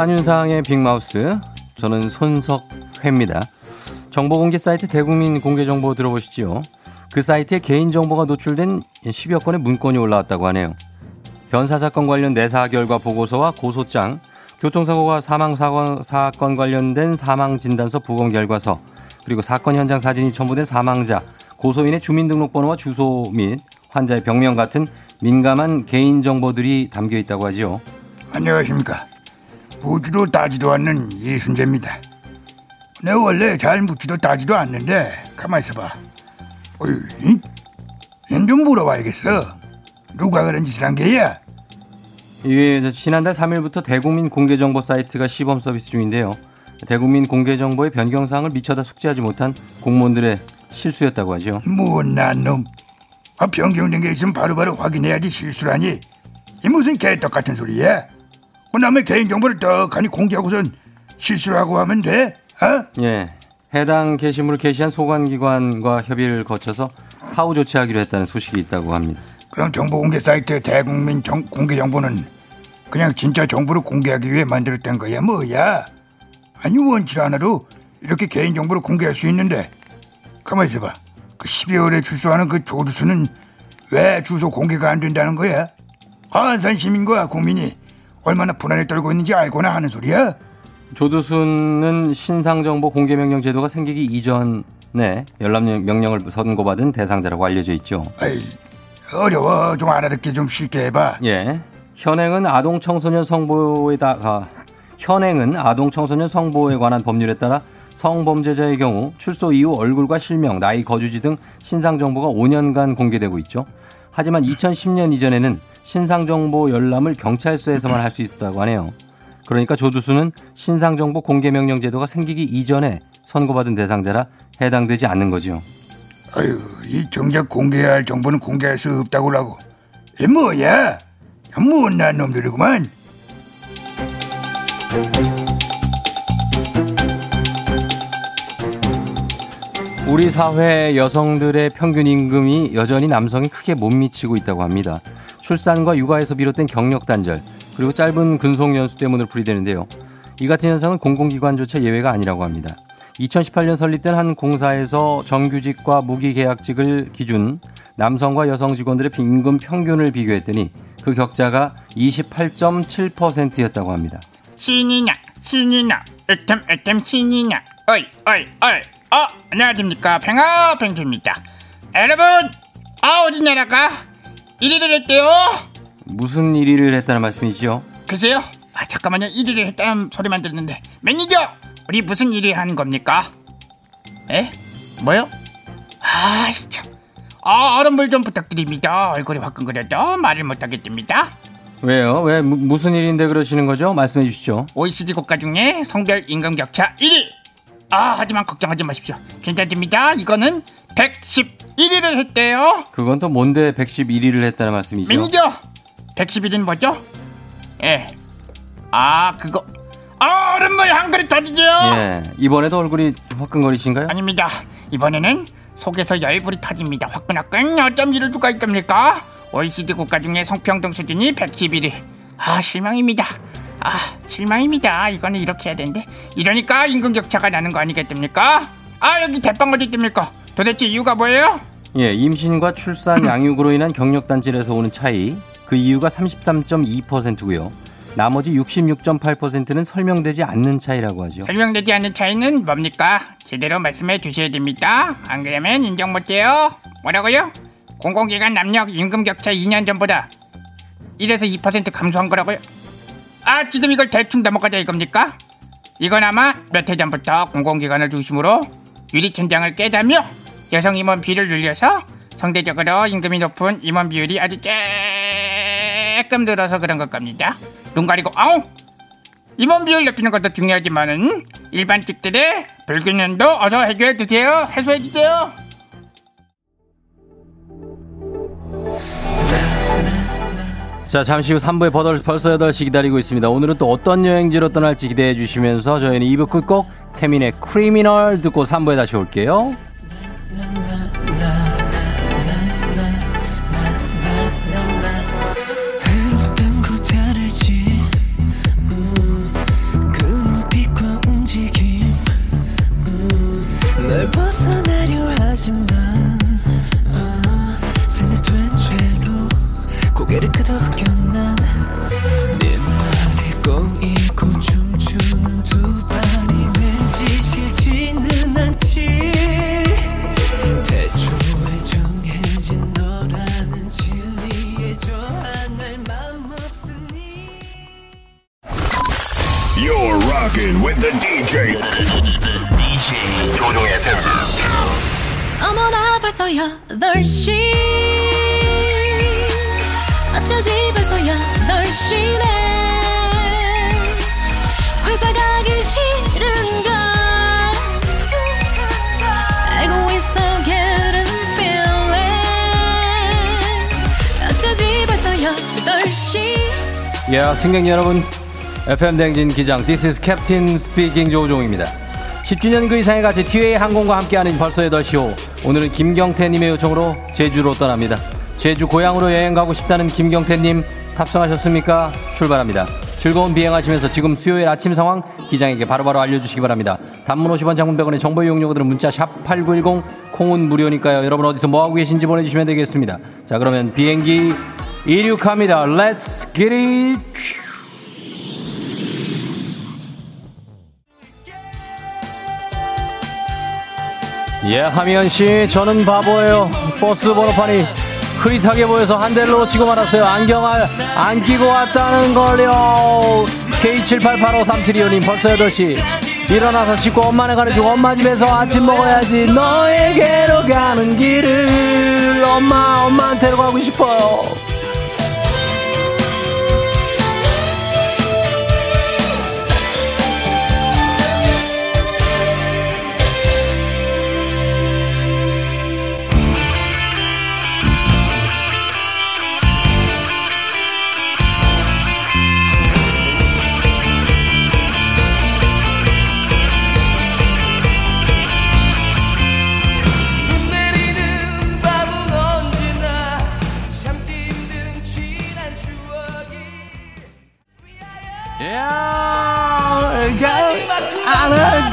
안윤상의 빅마우스. 저는 손석회입니다. 정보공개 사이트 대국민 공개정보 들어보시지요. 그 사이트에 개인정보가 노출된 10여 건의 문건이 올라왔다고 하네요. 변사 사건 관련 내사 결과 보고서와 고소장, 교통사고가 사망 사건, 관련된 사망 진단서 부검 결과서, 그리고 사건 현장 사진이 첨부된 사망자, 고소인의 주민등록번호와 주소 및 환자의 병명 같은 민감한 개인 정보들이 담겨 있다고 하지요. 안녕하십니까. 묻지도 따지도 않는 이순재입니다. 내가 원래 잘 묻지도 따지도 않는데 가만 있어봐. 어휴, 좀 물어봐야겠어. 누가 그런 짓을 한 게야? 이게 지난달 3일부터 대국민 공개정보 사이트가 시범 서비스 중인데요. 대국민 공개정보의 변경사항을 미처다 숙지하지 못한 공무원들의 실수였다고 하죠. 못난 놈. 아, 변경된 게 있으면 바로바로 확인해야지 실수라니. 이 무슨 개떡 같은 소리야? 그 남의 개인 정보를 떡하니 공개하고선 실수를 하고 하면 돼? 어? 예. 해당 게시물을 게시한 소관기관과 협의를 거쳐서 사후 조치하기로 했다는 소식이 있다고 합니다. 그럼 정보 공개 사이트 대국민 정, 공개 정보는 그냥 진짜 정보를 공개하기 위해 만들었던 거야 뭐야? 아니 원치 않아도 이렇게 개인 정보를 공개할 수 있는데 가만히 있어봐. 그 12월에 출소하는 그 조두수는 왜 주소 공개가 안 된다는 거야? 안산 시민과 국민이 얼마나 불안에 떨고 있는지 알거나 하는 소리야? 조두순은 신상정보 공개명령 제도가 생기기 이전에 열람 명령을 선고받은 대상자라고 알려져 있죠. 아이, 어려워. 좀 알아듣게 좀 쉽게 해봐. 예. 현행은 아동 청소년 성보에다가 현행은 아동 청소년 성보에 관한 법률에 따라 성범죄자의 경우 출소 이후 얼굴과 실명, 나이, 거주지 등 신상 정보가 5년간 공개되고 있죠. 하지만 2010년 이전에는 신상 정보 열람을 경찰서에서만 할 수 있었다고 하네요. 그러니까 조두수는 신상 정보 공개 명령 제도가 생기기 이전에 선고받은 대상자라 해당되지 않는 거죠. 아유, 이 정작 공개해야 할 정보는 공개할 수 없다고 라고. 이 뭐야? 못난 놈들이구만. 우리 사회 여성들의 평균 임금이 여전히 남성이 크게 못 미치고 있다고 합니다. 출산과 육아에서 비롯된 경력 단절, 그리고 짧은 근속 연수 때문으로 풀이되는데요. 이 같은 현상은 공공기관조차 예외가 아니라고 합니다. 2018년 설립된 한 공사에서 정규직과 무기계약직을 기준 남성과 여성 직원들의 임금 평균을 비교했더니 그 격차가 28.7%였다고 합니다. 신이냐 신이냐 으템 으템 신이냐 어이 어이 어이 어 안녕하십니까 팽아 팽주입니다 여러분 아 어디 나라가 1위를 했대요 무슨 1위를 했다는 말씀이시죠? 글쎄요 아 잠깐만요 1위를 했다는 소리만 들었는데 매니저 우리 무슨 1위 한 겁니까? 에? 뭐요? 아 참 아, 얼음물 좀 부탁드립니다. 얼굴이 화끈거려도 말을 못하겠답니다. 왜요? 왜 무, 무슨 일인데 그러시는 거죠? 말씀해 주시죠. OECD 국가 중에 성별 임금 격차 1위. 아, 하지만 걱정하지 마십시오. 괜찮습니다. 이거는 111위를 했대요. 그건 또 뭔데 111위를 했다는 말씀이죠? 매니저, 111위는 뭐죠? 예. 아, 그거. 아, 얼음물 한 그릇 더 주세요. 예. 이번에도 얼굴이 화끈거리신가요? 아닙니다. 이번에는 속에서 열불이 터집니다. 화끈화끈 어쩜 이럴 수가 있답니까? OECD 국가 중에 성평등 수준이 111위. 아 실망입니다. 아 실망입니다. 이거는 이렇게 해야 되는데 이러니까 임금 격차가 나는 거 아니겠습니까? 아 여기 대빵 어디 있습니까? 도대체 이유가 뭐예요? 예, 임신과 출산 양육으로 인한 경력 단절에서 오는 차이 그 이유가 33.2%고요. 나머지 66.8%는 설명되지 않는 차이라고 하죠. 설명되지 않는 차이는 뭡니까? 제대로 말씀해 주셔야 됩니다. 안 그러면 인정 못해요. 뭐라고요? 공공기관 남녀 임금 격차 2년 전보다 1에서 2% 감소한 거라고요? 아 지금 이걸 대충 넘어가자 이겁니까? 이건 아마 몇 해 전부터 공공기관을 중심으로 유리천장을 깨자며 여성 임원 비를 늘려서 상대적으로 임금이 높은 임원 비율이 아주 조금 늘어서 그런 것 겁니다. 눈 가리고 아우 임원 비율 높이는 것도 중요하지만은 일반직들의 불균형도 어서 해결해 주세요. 해소해 주세요. 자, 잠시 후 3부에 벌써 8시 기다리고 있습니다. 오늘은 또 어떤 여행지로 떠날지 기대해 주시면서 저희는 2부 끝곡 태민의 크리미널 듣고 3부에 다시 올게요. 고개를 Rocking with the DJ DJ 조종의 팬들 어머나 벌써 8시 어쩌지 벌써 8시네 회사 가기 싫은걸. 알고 있어 getting feeling. 어쩌지 벌써 8시 야 승객 여러분 FM 댕진 기장 This is Captain Speaking 조종입니다 10주년 그 이상의 가치 티웨이 항공과 함께하는 벌써 8시 호 오늘은 김경태님의 요청으로 제주로 떠납니다 제주 고향으로 여행 가고 싶다는 김경태님 탑승하셨습니까? 출발합니다. 즐거운 비행하시면서 지금 수요일 아침 상황 기장에게 바로바로 바로 알려주시기 바랍니다. 단문 50원 장문 100원의 정보 이용료들은 문자 샵8910 콩은 무료니까요. 여러분 어디서 뭐하고 계신지 보내주시면 되겠습니다. 자 그러면 비행기 이륙합니다. Let's get it. 예, 하미연 씨, 저는 바보예요. 버스 번호판이 흐릿하게 보여서 한 대를 놓치고 말았어요. 안경을 안 끼고 왔다는 걸요. K78853725님 벌써 8시. 일어나서 씻고 엄마네 가려주고 엄마 집에서 아침 먹어야지. 너에게로 가는 길을 엄마, 엄마한테로 가고 싶어요.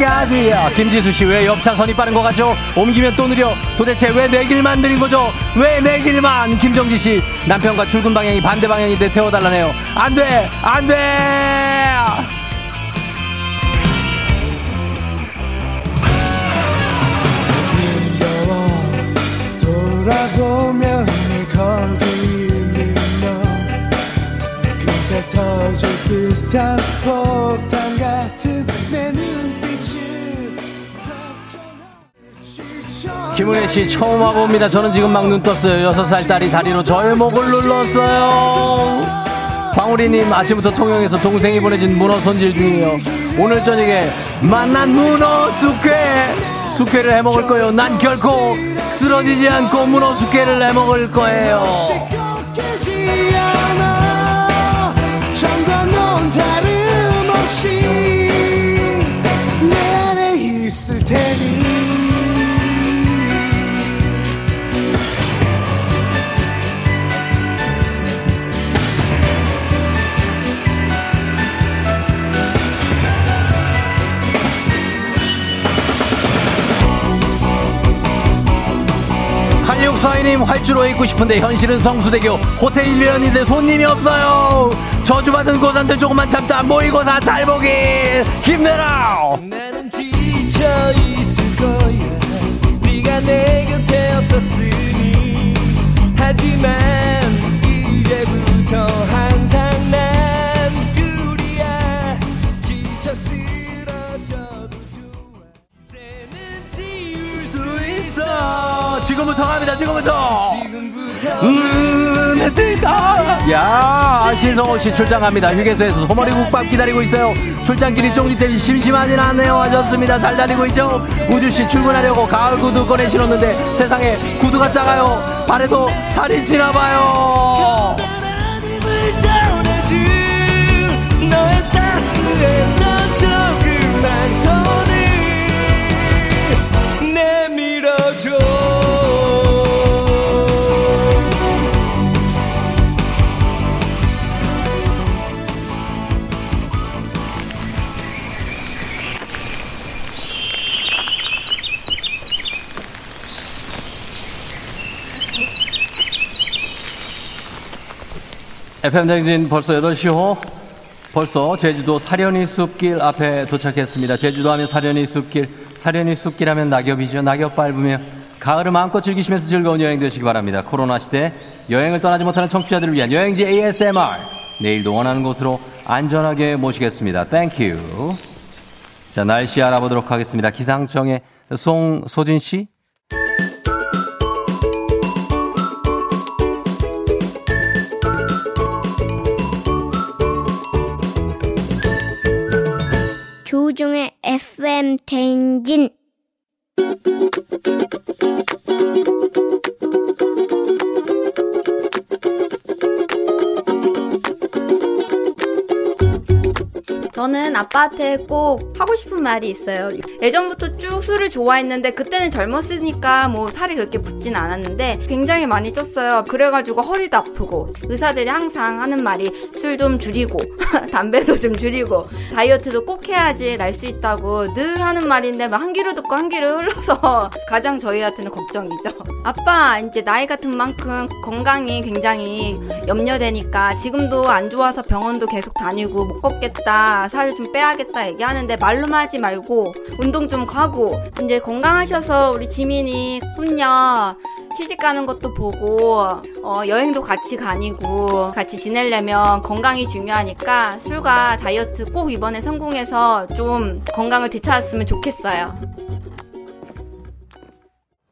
아나가지야 김지수 씨 왜 옆차선이 빠른 것 같죠? 옮기면 또 느려. 도대체 왜 내 길만 느린 거죠? 왜 내 길만? 김정지 씨 남편과 출근 방향이 반대 방향인데 태워달라네요. 안돼! 안돼! 돌아보면 거기 있는 너 금세 터질 듯한 폭탄 같은 김은혜 씨 처음 와봅니다. 저는 지금 막 눈 떴어요. 여섯 살 딸이 다리로 저의 목을 눌렀어요. 광우리님 아침부터 통영에서 동생이 보내준 문어 손질 중이에요. 오늘 저녁에 만난 문어 숙회 숙회를 해 먹을 거예요. 난 결코 쓰러지지 않고 문어 숙회를 해 먹을 거예요. 한육사이님 활주로 에 있고 싶은데 현실은 성수대교. 호텔 1년인데 손님이 없어요. 저주받은 고산들 조금만 참다 모의고사 잘 보기. 힘내라. 나는 지쳐 있을 거야. 네가 내 곁에 없었으니. 하지만 이제부터 항상 지금부터 갑니다 지금부터. 눈에 뜰까 야 신성호 씨 출장갑니다. 휴게소에서 소머리 국밥 기다리고 있어요. 출장길이 쫑깃대지 심심하진 않네요. 하셨습니다. 잘 다니고 있죠? 우주 씨 출근하려고 가을 구두 꺼내 신었는데 세상에 구두가 작아요. 발에도 살이 찌나 봐요 FM 대행진 벌써 8시 호 벌써 제주도 사려니 숲길 앞에 도착했습니다. 제주도 하면 사려니 숲길, 사려니 숲길 하면 낙엽이죠. 낙엽 밟으며 가을을 마음껏 즐기시면서 즐거운 여행 되시기 바랍니다. 코로나 시대 여행을 떠나지 못하는 청취자들을 위한 여행지 ASMR 내일도 원하는 곳으로 안전하게 모시겠습니다. Thank you. 자 날씨 알아보도록 하겠습니다. 기상청의 송소진 씨. FM 대행진 저는 아빠한테 꼭 하고 싶은 말이 있어요. 예전부터 쭉 술을 좋아했는데 그때는 젊었으니까 뭐 살이 그렇게 붙진 않았는데 굉장히 많이 쪘어요. 그래가지고 허리도 아프고 의사들이 항상 하는 말이 술 좀 줄이고 [LAUGHS] 담배도 좀 줄이고 다이어트도 꼭 해야지 날 수 있다고 늘 하는 말인데 막한 귀로 듣고 한 귀로 흘러서 [LAUGHS] 가장 저희한테는 걱정이죠. 아빠 이제 나이 같은 만큼 건강이 굉장히 염려되니까 지금도 안 좋아서 병원도 계속 다니고 못 걷겠다 살 좀 빼야겠다 얘기하는데 말로만 하지 말고 운동 좀 가고 이제 건강하셔서 우리 지민이 손녀 시집 가는 것도 보고 어, 여행도 같이 다니고 같이 지내려면 건강이 중요하니까 술과 다이어트 꼭 이번에 성공해서 좀 건강을 되찾았으면 좋겠어요.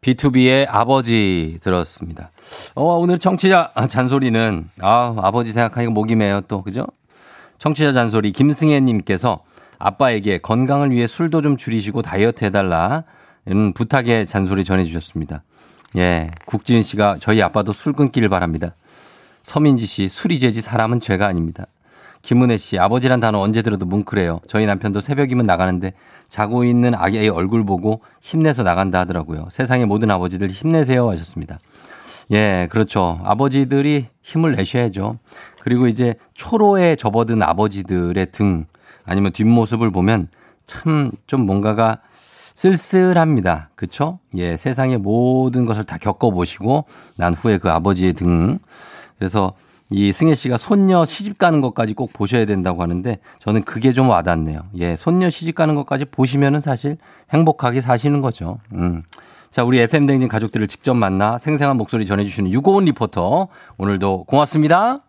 B2B의 아버지 들었습니다. 어, 오늘 청취자 잔소리는, 아, 아버지 생각하니까 목이 메요 또, 그죠? 청취자 잔소리 김승혜님께서 아빠에게 건강을 위해 술도 좀 줄이시고 다이어트 해달라. 는 부탁의 잔소리 전해주셨습니다. 예. 국지은 씨가 저희 아빠도 술 끊기를 바랍니다. 서민지 씨, 술이 죄지 사람은 죄가 아닙니다. 김은혜 씨, 아버지란 단어 언제 들어도 뭉클해요. 저희 남편도 새벽이면 나가는데 자고 있는 아기의 얼굴 보고 힘내서 나간다 하더라고요. 세상의 모든 아버지들 힘내세요 하셨습니다. 예, 그렇죠. 아버지들이 힘을 내셔야죠. 그리고 이제 초로에 접어든 아버지들의 등 아니면 뒷모습을 보면 참 좀 뭔가가 쓸쓸합니다. 그쵸? 예, 세상의 모든 것을 다 겪어 보시고 난 후에 그 아버지의 등. 그래서 이 승혜 씨가 손녀 시집 가는 것까지 꼭 보셔야 된다고 하는데 저는 그게 좀 와닿네요. 예, 손녀 시집 가는 것까지 보시면은 사실 행복하게 사시는 거죠. 음. 자, 우리 FM 댕진 가족들을 직접 만나 생생한 목소리 전해주시는 유고원 리포터. 오늘도 고맙습니다.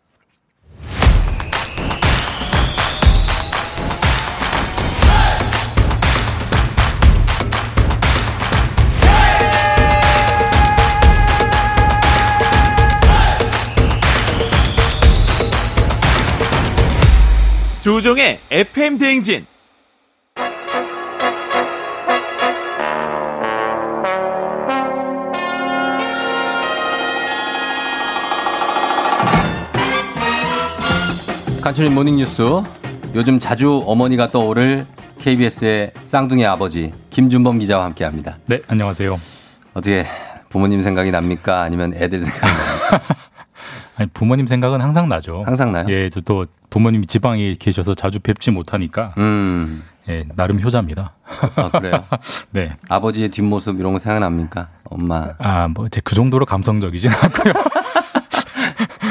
조종의 FM 대행진. 간추린 모닝뉴스. 요즘 자주 어머니가 떠오를 KBS의 쌍둥이 아버지 김준범 기자와 함께 합니다. 네, 안녕하세요. 어떻게 부모님 생각이 납니까? 아니면 애들 생각이 납니까? [LAUGHS] 아니, 부모님 생각은 항상 나죠. 항상 나요? 예, 저 또 부모님이 지방에 계셔서 자주 뵙지 못하니까. 음. 예, 나름 효자입니다. 아, 그래요? [LAUGHS] 네. 아버지의 뒷모습 이런 거 생각납니까? 엄마. 아, 뭐, 제 그 정도로 감성적이진 않고요. [LAUGHS]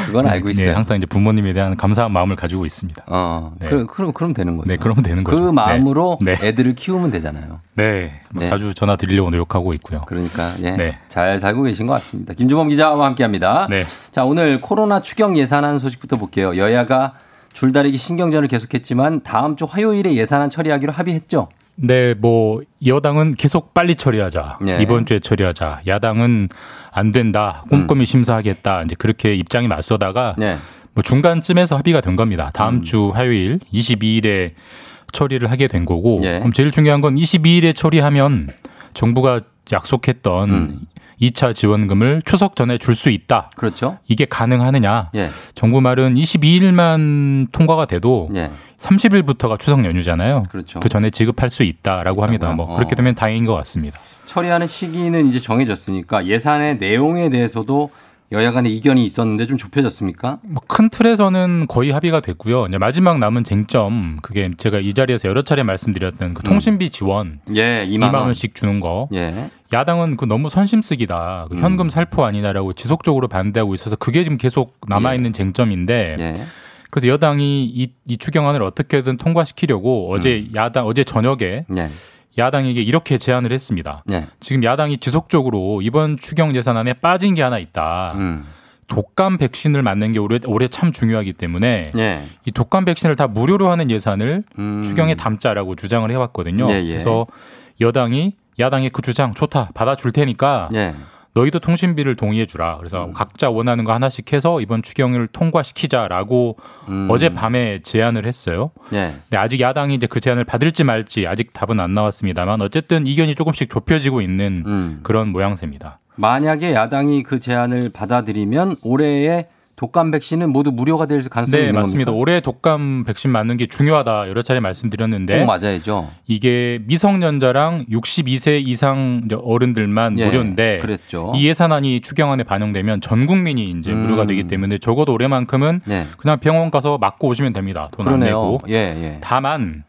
그건 알고 있어요. 네, 항상 이제 부모님에 대한 감사한 마음을 가지고 있습니다. 어, 네. 그럼, 그럼, 그럼 되는 거죠. 네, 그러면 되는 그 거죠. 마음으로 네. 애들을 키우면 되잖아요. 네. 뭐 네. 자주 전화 드리려고 노력하고 있고요. 그러니까, 예. 네. 잘 살고 계신 것 같습니다. 김주범 기자와 함께 합니다. 네. 자, 오늘 코로나 추경 예산안 소식부터 볼게요. 여야가 줄다리기 신경전을 계속했지만 다음 주 화요일에 예산안 처리하기로 합의했죠. 네, 뭐 여당은 계속 빨리 처리하자. 네. 이번 주에 처리하자. 야당은 안 된다. 꼼꼼히 심사하겠다. 이제 그렇게 입장이 맞서다가 음. 네. 뭐 중간쯤에서 합의가 된 겁니다. 다음 음. 주 화요일 22일에 처리를 하게 된 거고. 예. 그럼 제일 중요한 건 22일에 처리하면 정부가 약속했던 음. 2차 지원금을 추석 전에 줄 수 있다. 그렇죠. 이게 가능하느냐? 예. 정부 말은 22일만 통과가 돼도 예. 30일부터가 추석 연휴잖아요. 그렇죠. 그 전에 지급할 수 있다라고 합니다. 뭐 어. 그렇게 되면 다행인 것 같습니다. 처리하는 시기는 이제 정해졌으니까 예산의 내용에 대해서도 여야 간의 이견이 있었는데 좀 좁혀졌습니까? 뭐 큰 틀에서는 거의 합의가 됐고요. 이제 마지막 남은 쟁점 그게 제가 이 자리에서 여러 차례 말씀드렸던 그 통신비 지원 예, 2만, 2만 원. 원씩 주는 거. 예. 야당은 그 너무 선심쓰기다. 그 음. 현금 살포 아니냐라고 지속적으로 반대하고 있어서 그게 지금 계속 남아 있는 쟁점인데 예. 그래서 여당이 이, 이 추경안을 어떻게든 통과시키려고 어제 야당 어제 저녁에 네. 야당에게 이렇게 제안을 했습니다. 네. 지금 야당이 지속적으로 이번 추경 예산안에 빠진 게 하나 있다. 음. 독감 백신을 맞는 게 올해, 올해 참 중요하기 때문에 예. 이 독감 백신을 다 무료로 하는 예산을 음. 추경에 담자라고 주장을 해왔거든요. 예, 예. 그래서 여당이 야당의 그 주장 좋다 받아줄 테니까 예. 너희도 통신비를 동의해 주라. 그래서 각자 원하는 거 하나씩 해서 이번 추경을 통과시키자라고 음. 어젯밤에 제안을 했어요. 예. 근데 아직 야당이 이제 그 제안을 받을지 말지 아직 답은 안 나왔습니다만 어쨌든 이견이 조금씩 좁혀지고 있는 음. 그런 모양새입니다. 만약에 야당이 그 제안을 받아들이면 올해의 독감 백신은 모두 무료가 될 가능성이 네, 있는 맞습니다. 겁니까? 올해 독감 백신 맞는 게 중요하다 여러 차례 말씀드렸는데 꼭 맞아야죠. 이게 미성년자랑 62세 이상 어른들만 예, 무료인데 그랬죠. 이 예산안이 추경안에 반영되면 전 국민이 이제 음. 무료가 되기 때문에 적어도 올해만큼은 네. 그냥 병원 가서 맞고 오시면 됩니다. 돈 안. 내고. 예, 예. 다만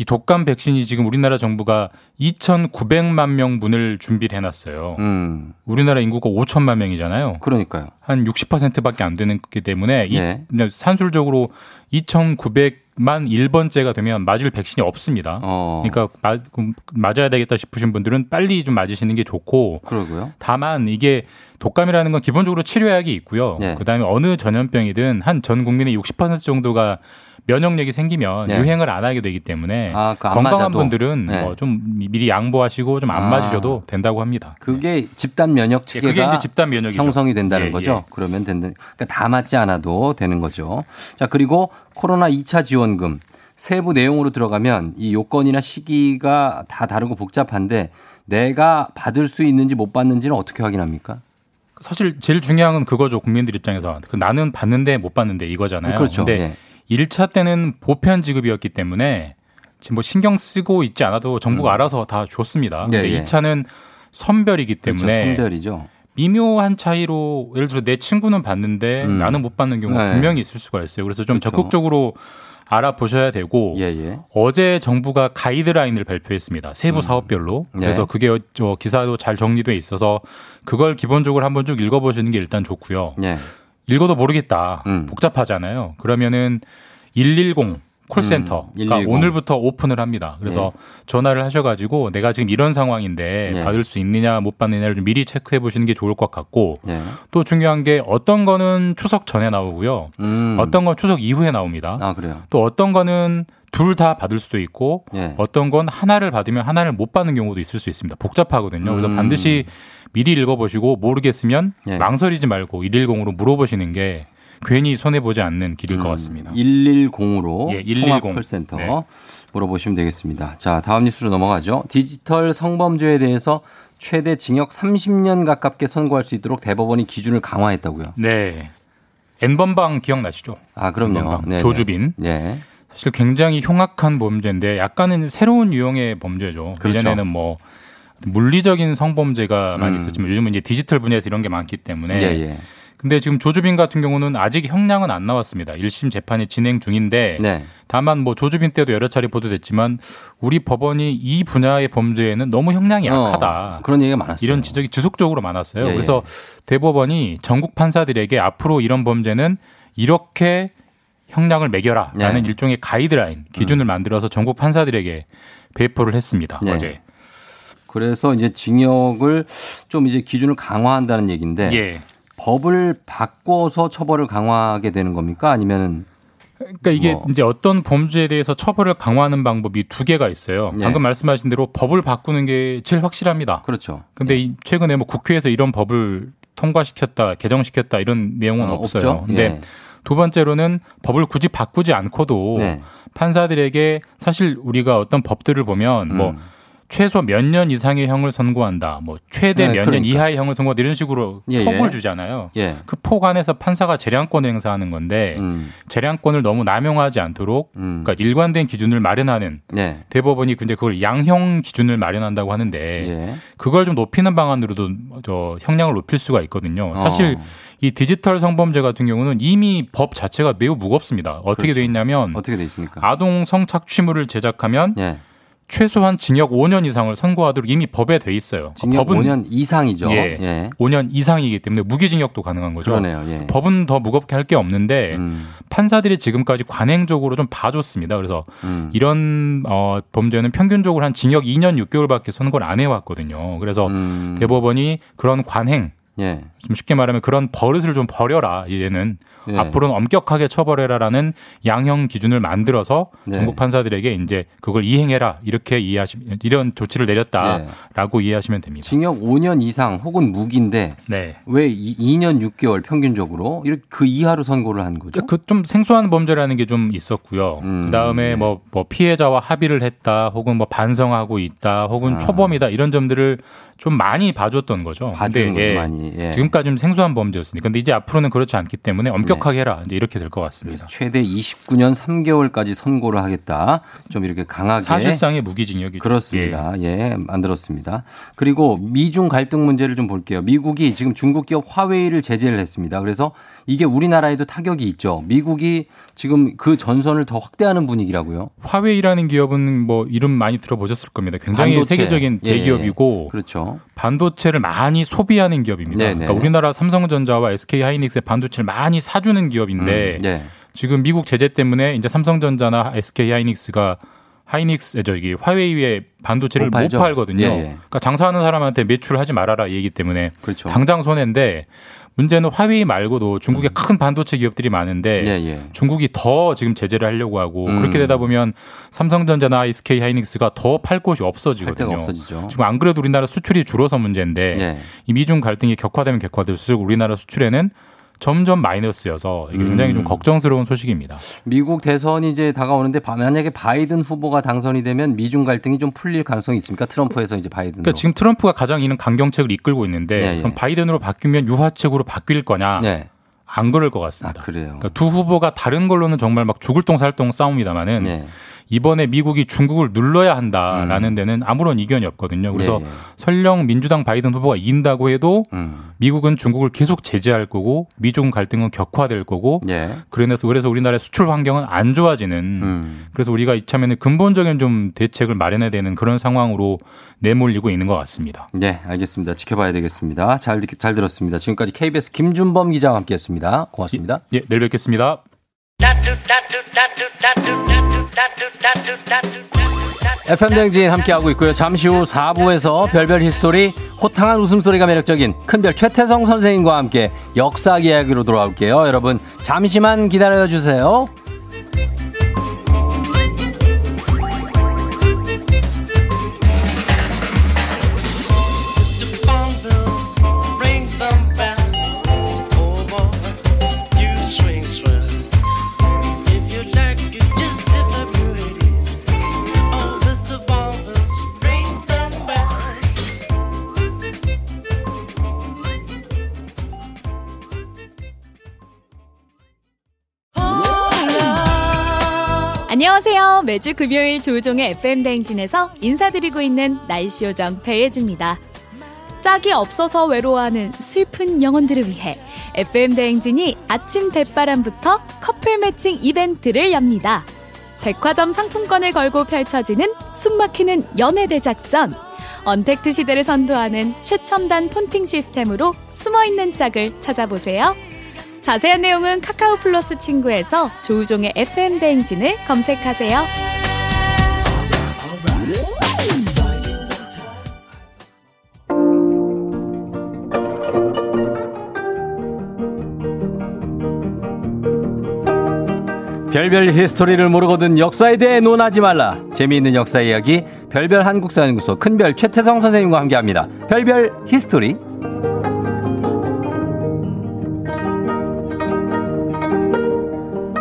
이 독감 백신이 지금 우리나라 정부가 2,900만 명분을 준비를 해놨어요. 음. 우리나라 인구가 5천만 명이잖아요. 그러니까요. 한 60%밖에 안 되는 거기 때문에 이- 예. 그냥 산술적으로 2,900만 1번째가 되면 맞을 백신이 없습니다. 어. 그러니까 마- 그럼 맞아야 되겠다 싶으신 분들은 빨리 좀 맞으시는 게 좋고 그러고요. 다만 이게 독감이라는 건 기본적으로 치료약이 있고요. 예. 그다음에 어느 전염병이든 한 전 국민의 60% 정도가 면역력이 생기면 네. 유행을 안 하게 되기 때문에 아, 건강한 맞아도? 분들은 네. 뭐 좀 미리 양보하시고 좀안 아. 맞으셔도 된다고 합니다. 그게 집단 면역 예, 체계가 이제 집단. 형성이 된다는 예, 거죠. 예. 그러면 된다. 그러니까 다 맞지 않아도 되는 거죠. 자, 그리고 코로나 2차 지원금 세부 내용으로 들어가면 이 요건이나 시기가 다 다르고 복잡한데 내가 받을 수 있는지 못 받는지는 어떻게 확인합니까? 사실 제일 중요한 건 그거죠. 국민들 입장에서. 그 나는 받는데 못 받는데 이거잖아요. 그렇죠. 근데 예. 1차 때는 보편 지급이었기 때문에 지금 뭐 신경 쓰고 있지 않아도 정부가 알아서 다 줬습니다. 음. 예, 근데 예. 2차는 선별이기 그렇죠. 때문에 선별이죠. 미묘한 차이로 예를 들어 내 친구는 받는데 음. 나는 못 받는 경우가 네. 분명히 있을 수가 있어요. 그래서 좀 그렇죠. 적극적으로 알아보셔야 되고 예, 예. 어제 정부가 가이드라인을 발표했습니다. 세부 사업별로. 네. 그래서 그게 저 기사도 잘 정리돼 있어서 그걸 기본적으로 한번 쭉 읽어보시는 게 일단 좋고요. 예. 읽어도 모르겠다. 음. 복잡하잖아요. 그러면은 110 콜센터가 음, 110. 오늘부터 오픈을 합니다. 그래서 전화를 하셔가지고 내가 지금 이런 상황인데 예. 받을 수 있느냐 못 받느냐를 좀 미리 체크해 보시는 게 좋을 것 같고 예. 또 중요한 게 어떤 거는 추석 전에 나오고요. 음. 어떤 건 추석 이후에 나옵니다. 아, 그래요. 또 어떤 거는 둘 다 받을 수도 있고 예. 어떤 건 하나를 받으면 하나를 못 받는 경우도 있을 수 있습니다. 복잡하거든요. 그래서 음. 반드시 미리 읽어보시고 모르겠으면 예. 망설이지 말고 110으로 물어보시는 게 괜히 손해보지 않는 길일 것 같습니다. 110으로 예, 110. 통합 콜센터 네. 물어보시면 되겠습니다. 자, 다음 뉴스로 넘어가죠. 디지털 성범죄에 대해서 최대 징역 30년 가깝게 선고할 수 있도록 대법원이 기준을 강화했다고요. 네. N번방 기억나시죠? 아, 그럼요. N번방. 네네. 조주빈. 네. 사실 굉장히 흉악한 범죄인데 약간은 새로운 유형의 범죄죠. 그렇죠. 예전에는 뭐 물리적인 성범죄가 많이 음. 있었지만 요즘은 이제 디지털 분야에서 이런 게 많기 때문에 예, 예. 근데 지금 조주빈 같은 경우는 아직 형량은 안 나왔습니다. 1심 재판이 진행 중인데 네. 다만 뭐 조주빈 때도 여러 차례 보도됐지만 우리 법원이 이 분야의 범죄에는 너무 형량이 약하다. 어, 그런 얘기가 많았어요. 이런 지적이 지속적으로 많았어요. 예, 그래서 대법원이 전국 판사들에게 앞으로 이런 범죄는 이렇게 형량을 매겨라라는 네. 일종의 가이드라인 기준을 만들어서 전국 판사들에게 배포를 했습니다. 네. 어제. 그래서 이제 징역을 좀 이제 기준을 강화한다는 얘기인데 예. 법을 바꿔서 처벌을 강화하게 되는 겁니까? 아니면은 그러니까 이게 뭐. 이제 어떤 범죄에 대해서 처벌을 강화하는 방법이 두 개가 있어요. 예. 방금 말씀하신 대로 법을 바꾸는 게 제일 확실합니다. 그렇죠. 근데 이 최근에 뭐 국회에서 이런 법을 통과시켰다, 개정시켰다 이런 내용은 어, 없어요. 없죠? 근데 예. 두 번째로는 법을 굳이 바꾸지 않고도 네. 판사들에게 사실 우리가 어떤 법들을 보면 뭐 음. 최소 몇 년 이상의 형을 선고한다, 뭐 최대 네, 몇년 그러니까. 이하의 형을 선고한다 이런 식으로 예, 폭을 예. 주잖아요. 예. 그폭 안에서 판사가 재량권을 행사하는 건데 음. 재량권을 너무 남용하지 않도록 음. 그러니까 일관된 기준을 마련하는 네. 대법원이 근데 그걸 양형 기준을 마련한다고 하는데 예. 그걸 좀 높이는 방안으로도 저 형량을 높일 수가 있거든요. 사실 어. 이 디지털 성범죄 같은 경우는 이미 법 자체가 매우 무겁습니다. 어떻게 그렇죠. 돼 있냐면 어떻게 돼 있습니까? 아동 성착취물을 제작하면 예. 최소한 징역 5년 이상을 선고하도록 이미 법에 돼 있어요. 징역 법은 5년 이상이죠. 예, 예. 5년 이상이기 때문에 무기징역도 가능한 거죠. 그러네요. 예. 법은 더 무겁게 할 게 없는데 음. 판사들이 지금까지 관행적으로 좀 봐줬습니다. 그래서 음. 이런 어, 범죄는 평균적으로 한 징역 2년 6개월밖에 선고를 안 해왔거든요. 그래서 음. 대법원이 그런 관행, 예. 좀 쉽게 말하면 그런 버릇을 좀 버려라. 얘는 예. 앞으로는 엄격하게 처벌해라라는 양형 기준을 만들어서 네. 전국 판사들에게 이제 그걸 이행해라 이렇게 이해하시면 이런 조치를 내렸다라고 이해하시면 됩니다. 징역 5년 이상 혹은 무기인데 네. 왜 이- 2년 6개월 평균적으로 이렇게 그 이하로 선고를 한 거죠? 그 좀 생소한 범죄라는 게 좀 있었고요. 음, 그다음에 네. 뭐, 뭐 피해자와 합의를 했다, 혹은 뭐 반성하고 있다, 혹은 아. 초범이다 이런 점들을 좀 많이 봐줬던 거죠. 봐주는 거 많이. 예. 지금까지 좀 생소한 범죄였으니까. 근데 이제 앞으로는 그렇지 않기 때문에 엄격하게 네. 해라. 이제 이렇게 될 것 같습니다. 최대 29년 3개월까지 선고를 하겠다. 좀 이렇게 강하게 사실상의 무기징역이죠. 그렇습니다. 예. 만들었습니다. 그리고 미중 갈등 문제를 좀 볼게요. 미국이 지금 중국 기업 화웨이를 제재를 했습니다. 그래서 이게 우리나라에도 타격이 있죠. 미국이 지금 그 전선을 더 확대하는 분위기라고요. 화웨이라는 기업은 뭐 이름 많이 들어보셨을 겁니다. 굉장히 반도체. 세계적인 예, 예. 대기업이고 그렇죠. 반도체를 많이 소비하는 기업입니다. 네네. 그러니까 우리나라 삼성전자와 SK 하이닉스의 반도체를 많이 사주는 기업인데 음, 네. 지금 미국 제재 때문에 이제 삼성전자나 SK 하이닉스가 하이닉스 저기 화웨이의 반도체를 못 못. 팔거든요. 예, 예. 그러니까 장사하는 사람한테 매출하지 말아라 이 얘기 때문에 그렇죠. 당장 손해인데 문제는 화웨이 말고도 중국에 큰 반도체 기업들이 많은데 음. 예, 예. 중국이 더 지금 제재를 하려고 하고 음. 그렇게 되다 보면 삼성전자나 SK 하이닉스가 더 팔 곳이 없어지거든요. 없어지죠. 지금 안 그래도 우리나라 수출이 줄어서 문제인데 예. 이 미중 갈등이 격화되면 격화될수록 우리나라 수출에는 점점 마이너스여서 이게 굉장히 음. 좀 걱정스러운 소식입니다. 미국 대선이 이제 다가오는데 바- 만약에 바이든 후보가 당선이 되면 미중 갈등이 좀 풀릴 가능성이 있습니까? 트럼프에서 이제 바이든으로. 그러니까 지금 트럼프가 가장 이는 강경책을 이끌고 있는데 예, 예. 그럼 바이든으로 바뀌면 유화책으로 바뀔 거냐? 네. 안 그럴 것 같습니다. 아, 그래요. 그러니까 두 후보가 다른 걸로는 정말 막 죽을 똥 살똥 싸움이다마는 네. 이번에 미국이 중국을 눌러야 한다라는 데는 아무런 이견이 없거든요. 그래서 예, 예. 설령 민주당 바이든 후보가 이긴다고 해도 음. 미국은 중국을 계속 제재할 거고 미중 갈등은 격화될 거고 예. 그래서 그래서 우리나라의 수출 환경은 안 좋아지는 음. 그래서 우리가 이참에는 근본적인 좀 대책을 마련해야 되는 그런 상황으로 내몰리고 있는 것 같습니다. 네, 알겠습니다. 지켜봐야 되겠습니다. 잘, 듣- 잘 들었습니다. 지금까지 KBS 김준범 기자와 함께 했습니다. 고맙습니다. 예, 내일 뵙겠습니다. FM대행진 함께하고 있고요. 잠시 후 4부에서 별별 히스토리 호탕한 웃음소리가 매력적인 큰별 최태성 선생님과 함께 역사 이야기로 돌아올게요. 여러분 잠시만 기다려주세요. 안녕하세요. 매주 금요일 조우종의 FM 대행진에서 인사드리고 있는 날씨 요정 배예지입니다. 짝이 없어서 외로워하는 슬픈 영혼들을 위해 FM 대행진이 아침 대바람부터 커플 매칭 이벤트를 엽니다. 백화점 상품권을 걸고 펼쳐지는 숨막히는 연애 대작전. 언택트 시대를 선도하는 최첨단 폰팅 시스템으로 숨어있는 짝을 찾아보세요. 자세한 내용은 카카오 플러스 친구에서 조우종의 FM 대행진을 검색하세요. 별별 히스토리를 모르거든 역사에 대해 논하지 말라. 재미있는 역사 이야기 별별 한국사연구소 큰별 최태성 선생님과 함께합니다. 별별 히스토리.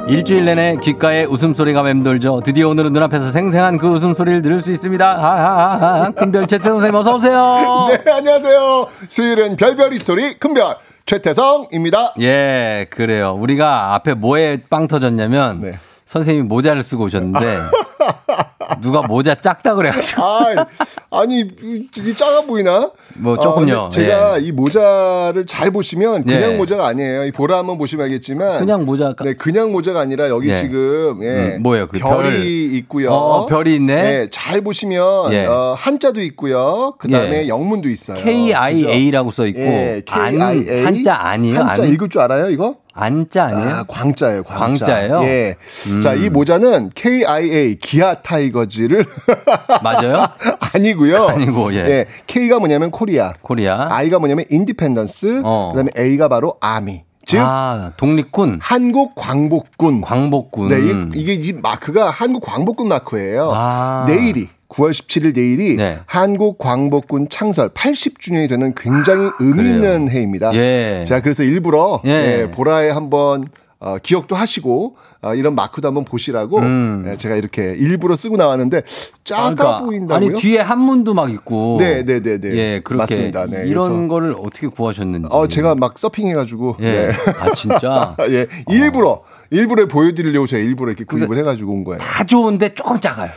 일주일 내내 귓가에 웃음소리가 맴돌죠. 드디어 오늘은 눈앞에서 생생한 그 웃음소리를 들을 수 있습니다. 하하하하. 큰별 최태성 선생님 어서오세요. [LAUGHS] 네, 안녕하세요. 수요일엔 별별 히스토리 큰별 최태성입니다. 예, 그래요. 우리가 앞에 뭐에 빵 터졌냐면 네. 선생님이 모자를 쓰고 오셨는데 [LAUGHS] 누가 모자 작다 그래가지고 아, 아니 이게 작아 보이나? 뭐 조금요. 어, 근데 제가 이 모자를 잘 보시면 그냥 예. 모자가 아니에요. 이 보라 한번 보시면 알겠지만 그냥 모자. 네, 그냥 모자가 아니라 여기 예. 지금 예, 음, 뭐예요? 그 별이 별. 있고요. 어, 별이 있네. 예, 잘 보시면 예. 어, 한자도 있고요. 그 다음에 예. 영문도 있어요. K I A라고 써 있고 예, 안 K-I-A. 한자 아니에요? 한자 안, 읽을 줄 알아요, 이거? 한자 아니에요? 아, 광자예요, 광자. 광자 예요? 예. 음. 자, 이 모자는 KIA 기아 타이거즈를 [LAUGHS] 맞아요? 아니고요. 아니고, 예. K가 뭐냐면 Korea. Korea. I가 뭐냐면 Independence. 어. 그다음에 A가 바로 Army. 즉 아, 독립군. 한국 광복군. 광복군. 네, 이- 이게 이 마크가 한국 광복군 마크예요. 아. 내일이 9월 17일 내일이 네. 한국 광복군 창설 80주년이 되는 굉장히 의미 그래요. 있는 해입니다. 예. 제가 그래서 일부러 예. 예, 보라에 한번 어, 기억도 하시고 어, 이런 마크도 한번 보시라고 음. 예, 제가 이렇게 일부러 쓰고 나왔는데 작아 아, 그러니까 보인다고요? 아니 뒤에 한문도 막 있고. 네, 네, 네, 네. 예, 그렇게 맞습니다. 네, 이런 그래서- 거를 어떻게 구하셨는지. 어, 제가 막 서핑해가지고. 예. 네. 아 진짜. [LAUGHS] 예, 일부러 일부러 보여드리려고 제가 일부러 이렇게 구입을 해가지고 온 거예요. 다 좋은데 조금 작아요.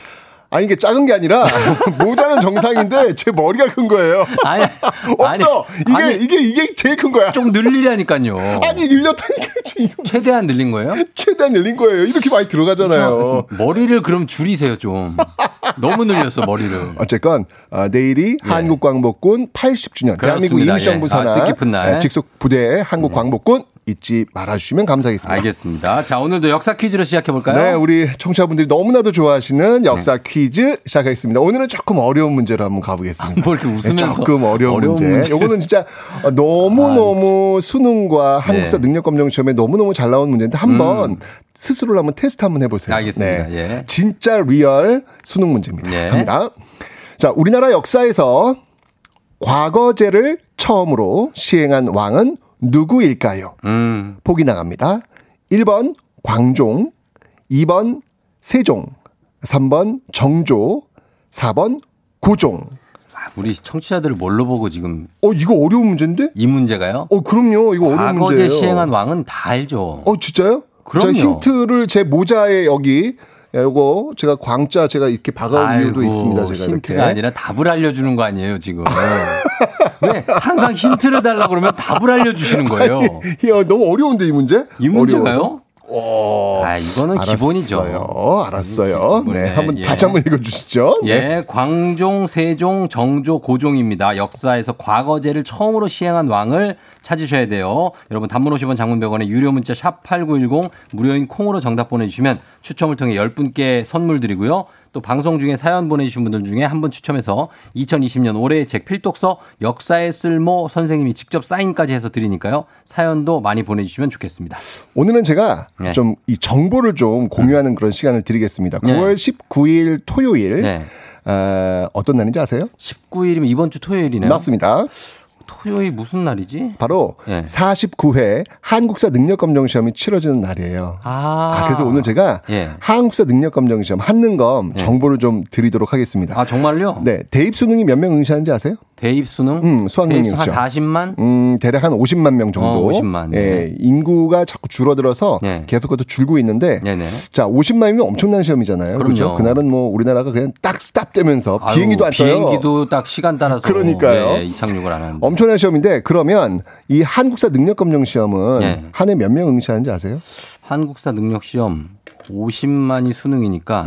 아니 이게 작은 게 아니라 [LAUGHS] 모자는 정상인데 제 머리가 큰 거예요. 아니, [LAUGHS] 없어. 이게 아니. 이게 이게 제일 큰 거야. 좀 늘리라니까요. [LAUGHS] 아니 늘렸다니까 지금 최대한 늘린 거예요? 최대한 늘린 거예요. 이렇게 많이 들어가잖아요. 머리를 그럼 줄이세요 좀. 너무 늘렸어 머리를. 어쨌건 어, 내일이 한국 광복군 80주년 대한민국 예. 그렇습니다. 임시정부 예. 산하 아, 뜻깊은 날. 네. 예, 직속 부대 한국 광복군 잊지 말아주시면 감사하겠습니다. 알겠습니다. 자 오늘도 역사 퀴즈로 시작해 볼까요? 네, 우리 청취자분들이 너무나도 좋아하시는 역사 퀴즈 시작하겠습니다. 오늘은 조금 어려운 문제로 한번 가보겠습니다. 뭐 이렇게 웃으면서 네, 조금 어려운, 어려운 문제. 문제. 요거는 진짜 너무너무 수능과 한국사 네. 능력검정 시험에 너무너무 잘 나온 문제인데 한번 스스로 한번 테스트 한번 해보세요. 음. 알겠습니다. 네. 예. 진짜 real 수능 문제입니다. 예. 갑니다. 자, 우리나라 역사에서 과거제를 처음으로 시행한 왕은 누구일까요? 음. 보기 나갑니다. 1번 광종, 2번 세종, 3번 정조, 4번 고종. 우리 청취자들을 뭘로 보고 지금 어, 이거 어려운 문제인데? 이 문제가요? 어, 그럼요. 이거 어려운 과거제 문제예요. 시행한 왕은 다 알죠. 어, 진짜요? 그럼요. 자, 힌트를 제 모자에 여기 요거 제가 광자 제가 이렇게 박아온 이유도 아이고, 있습니다. 제가 힌트가 이렇게. 아니라 답을 알려주는 거 아니에요 지금. 왜 항상 힌트를 달라 그러면 답을 알려주시는 거예요. 아니, 야, 너무 어려운데 이 문제? 이 문제가요? 어려워서? 아 이거는 알았어요. 기본이죠. 알았어요. 네, 기본이네. 한번 예. 다시 한번 읽어주시죠. 네. 예, 광종, 세종, 정조, 고종입니다. 역사에서 과거제를 처음으로 시행한 왕을 찾으셔야 돼요. 여러분 단문 50원 장문 100원에 유료 문자 샵 8910 무료인 콩으로 정답 보내주시면 추첨을 통해 10분께 선물 드리고요. 또 방송 중에 사연 보내주신 분들 중에 한 분 추첨해서 2020년 올해의 책 필독서 역사의 쓸모 선생님이 직접 사인까지 해서 드리니까요. 사연도 많이 보내주시면 좋겠습니다. 오늘은 제가 네. 좀이 정보를 좀 공유하는 그런 시간을 드리겠습니다. 네. 9월 19일 토요일 네. 어, 어떤 날인지 아세요? 19일이면 이번 주 토요일이네요. 맞습니다. 토요일 무슨 날이지? 바로 네. 49회 한국사 능력검정 시험이 치러지는 날이에요. 아, 아, 그래서 오늘 제가 예. 한국사 능력검정 시험 한능검 예. 정보를 좀 드리도록 하겠습니다. 아 정말요? 네, 대입 수능이 몇 명 응시하는지 아세요? 대입 수능? 음, 수학 능력 한 시험. 40만? 음, 대략 한 50만 명 정도. 어, 50만, 예, 네. 인구가 자꾸 줄어들어서 네. 계속해서 줄고 있는데 네네. 자, 50만이면 엄청난 시험이잖아요. 그럼요. 그렇죠? 그날은 뭐 우리나라가 그냥 딱 스탑되면서 비행기도 안 떠요. 비행기도 딱 시간 따라서 그러니까요. 예, 예, 이착륙을 안 하는데. 엄청난 시험인데 그러면 이 한국사 능력 검정 시험은 네. 한해 몇 명 응시하는지 아세요? 한국사 능력 시험 50만이 수능이니까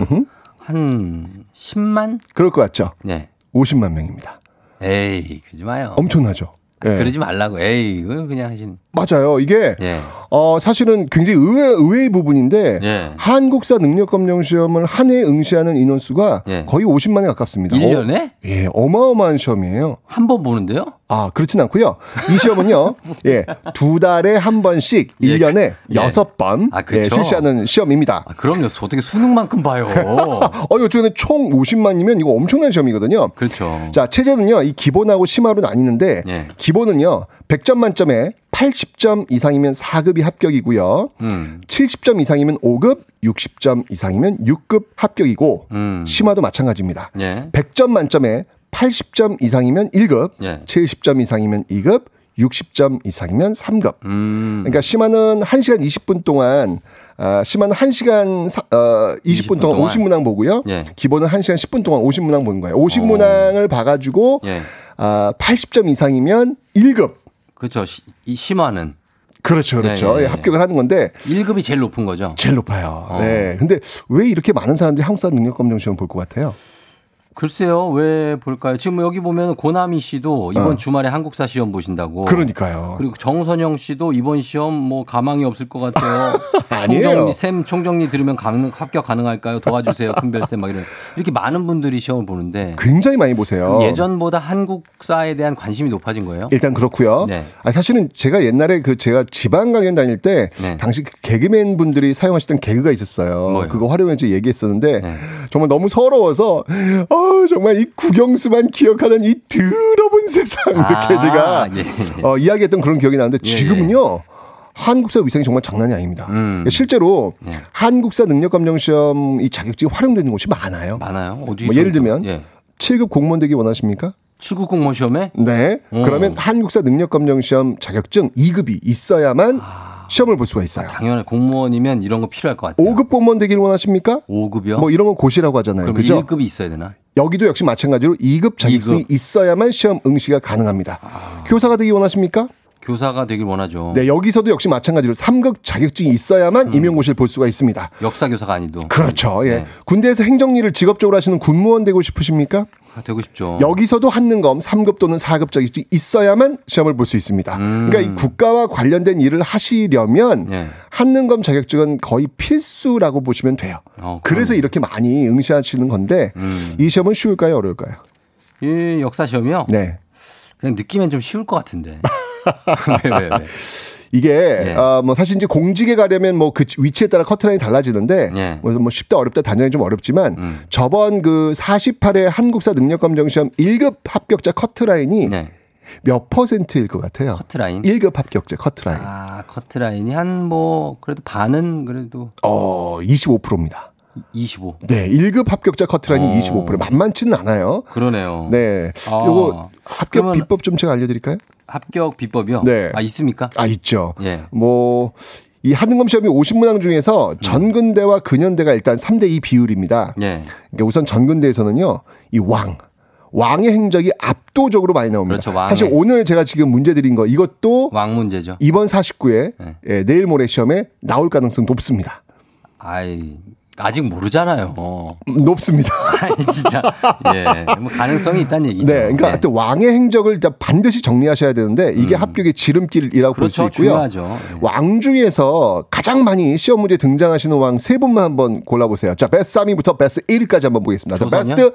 한 10만? 그럴 것 같죠? 네. 50만 명입니다. 에이, 그러지 마요. 엄청나죠? 예. 그러지 말라고. 에이, 이거 그냥 하신. 맞아요. 이게 예. 어 사실은 굉장히 의외 의외의 부분인데 예. 한국사 능력 검정 시험을 한 해 응시하는 인원수가 예. 거의 50만에 가깝습니다. 1년에? 어, 예, 어마어마한 시험이에요. 한 번 보는데요? 아, 그렇진 않고요. 이 시험은요. [LAUGHS] 예. 두 달에 한 번씩 예. 1년에 예. 여섯 번 아, 예. 실시하는 시험입니다. 아, 그럼요. 어떻게 수능만큼 봐요. [LAUGHS] 어, 이쪽에는 총 50만이면 이거 엄청난 시험이거든요. 그렇죠. 자, 체제는요, 이 기본하고 심화로 나뉘는데, 예. 기본은요, 100점 만점에 80점 이상이면 4급이 합격이고요. 음. 70점 이상이면 5급, 60점 이상이면 6급 합격이고, 음. 심화도 마찬가지입니다. 예. 100점 만점에 80점 이상이면 1급, 예. 70점 이상이면 2급, 60점 이상이면 3급. 음. 그러니까 심화는 1시간 20분 동안 아, 심화는 1시간 사, 어, 20분, 20분 동안, 동안. 50문항 보고요. 예. 기본은 1시간 10분 동안 50문항 보는 거예요. 50문항을 봐 가지고 예. 아, 80점 이상이면 1급. 그렇죠. 시- 이 심화는 그렇죠, 그렇죠. 예, 예, 예, 예. 합격을 하는 건데 1급이 제일 높은 거죠. 제일 높아요. 어. 네. 근데 왜 이렇게 많은 사람들이 한국사 능력 검정 시험 볼 것 같아요? 글쎄요, 왜 볼까요? 지금 여기 보면 고나미 씨도 이번 어. 주말에 한국사 시험 보신다고. 그러니까요. 그리고 정선영 씨도 이번 시험 뭐 가망이 없을 것 같아요. [LAUGHS] 아니에요. 총정리, 쌤 총정리 들으면 가능, 합격 가능할까요? 도와주세요, 큰별쌤 막 이런. 이렇게 많은 분들이 시험을 보는데 굉장히 많이 보세요. 그럼 예전보다 한국사에 대한 관심이 높아진 거예요? 일단 그렇고요. 네. 아 사실은 제가 옛날에 그 제가 지방 강연 다닐 때 네. 당시 그 개그맨 분들이 사용하시던 개그가 있었어요. 뭐요? 그거 활용해서 얘기했었는데 네. 정말 너무 서러워서 어 정말 이 국영수만 기억하는 이 더러운 세상 이렇게 아, 제가 예. 어, 이야기했던 그런 기억이 나는데 예, 지금은요. 한국사 위상이 정말 장난이 아닙니다. 음. 실제로 예. 한국사 능력감정 시험 이 자격증이 활용되는 곳이 많아요. 많아요. 어디 뭐 예를 들면 예. 7급 공무원 되기 원하십니까? 7급 공무원 시험에 네. 어. 그러면 한국사 능력감정 시험 자격증 2급이 있어야만 시험을 볼 수가 있어요. 당연히 공무원이면 이런 거 필요할 것 같아요. 5급 공무원 되기를 원하십니까? 5급이요? 뭐 이런 건 고시라고 하잖아요. 그럼 그죠? 1급이 있어야 되나? 여기도 역시 마찬가지로 2급 자격증이 2급. 있어야만 시험 응시가 가능합니다. 교사가 되기 원하십니까? 교사가 되길 원하죠. 네, 여기서도 역시 마찬가지로 3급 자격증이 있어야만 임용고시를 볼 수가 있습니다. 역사 교사가 아니도 그렇죠. 예. 네. 군대에서 행정일을 직업적으로 하시는 군무원 되고 싶으십니까? 아, 되고 싶죠. 여기서도 한능검 3급 또는 4급 자격증이 있어야만 시험을 볼 수 있습니다. 그러니까 이 국가와 관련된 일을 하시려면 예. 한능검 자격증은 거의 필수라고 보시면 돼요. 어, 그래서 이렇게 많이 응시하시는 건데 음. 이 시험은 쉬울까요, 어려울까요? 이 역사 시험이요? 네. 그냥 느끼면 좀 쉬울 것 같은데. [LAUGHS] 왜, 왜, 왜? 이게 예. 어, 뭐 사실 이제 공직에 가려면 뭐 그 위치에 따라 커트라인이 달라지는데 예. 뭐, 뭐 쉽다 어렵다 단정이 좀 어렵지만 음. 저번 그 48회 한국사 능력검정 시험 1급 합격자 커트라인이 네. 몇 퍼센트일 것 같아요? 커트라인? 1급 합격자 커트라인. 아, 커트라인이 한 뭐 그래도 반은 그래도 어, 25%입니다. 25. 네, 1급 합격자 커트라인이 어. 25% 만만치는 않아요. 그러네요. 네. 아. 요거 합격 비법 좀 제가 알려 드릴까요? 합격 비법이요? 네. 아, 있습니까? 아, 있죠. 예. 뭐, 이 한능검 시험이 50문항 중에서 음. 전근대와 근현대가 일단 3대2 비율입니다. 예. 그러니까 우선 전근대에서는요, 이 왕. 왕의 행적이 압도적으로 많이 나옵니다. 그렇죠. 사실 오늘 제가 지금 문제 드린 거 이것도 왕 문제죠. 이번 49회 네. 예, 내일 모레 시험에 나올 가능성 높습니다. 아이, 아직 모르잖아요. 음, 높습니다. 아니, 진짜. 예. 뭐 가능성이 있다는 얘기죠. 네, 그러니까 하여튼 왕의 행적을 반드시 정리하셔야 되는데 이게 합격의 지름길이라고 볼수 음. 그렇죠. 있고요. 중요하죠. 예. 왕 중에서 가장 많이 시험 문제에 등장하시는 왕 세 분만 한번 골라보세요. 자, 베스트 3위부터 베스트 1위까지 한번 보겠습니다. 자? 베스트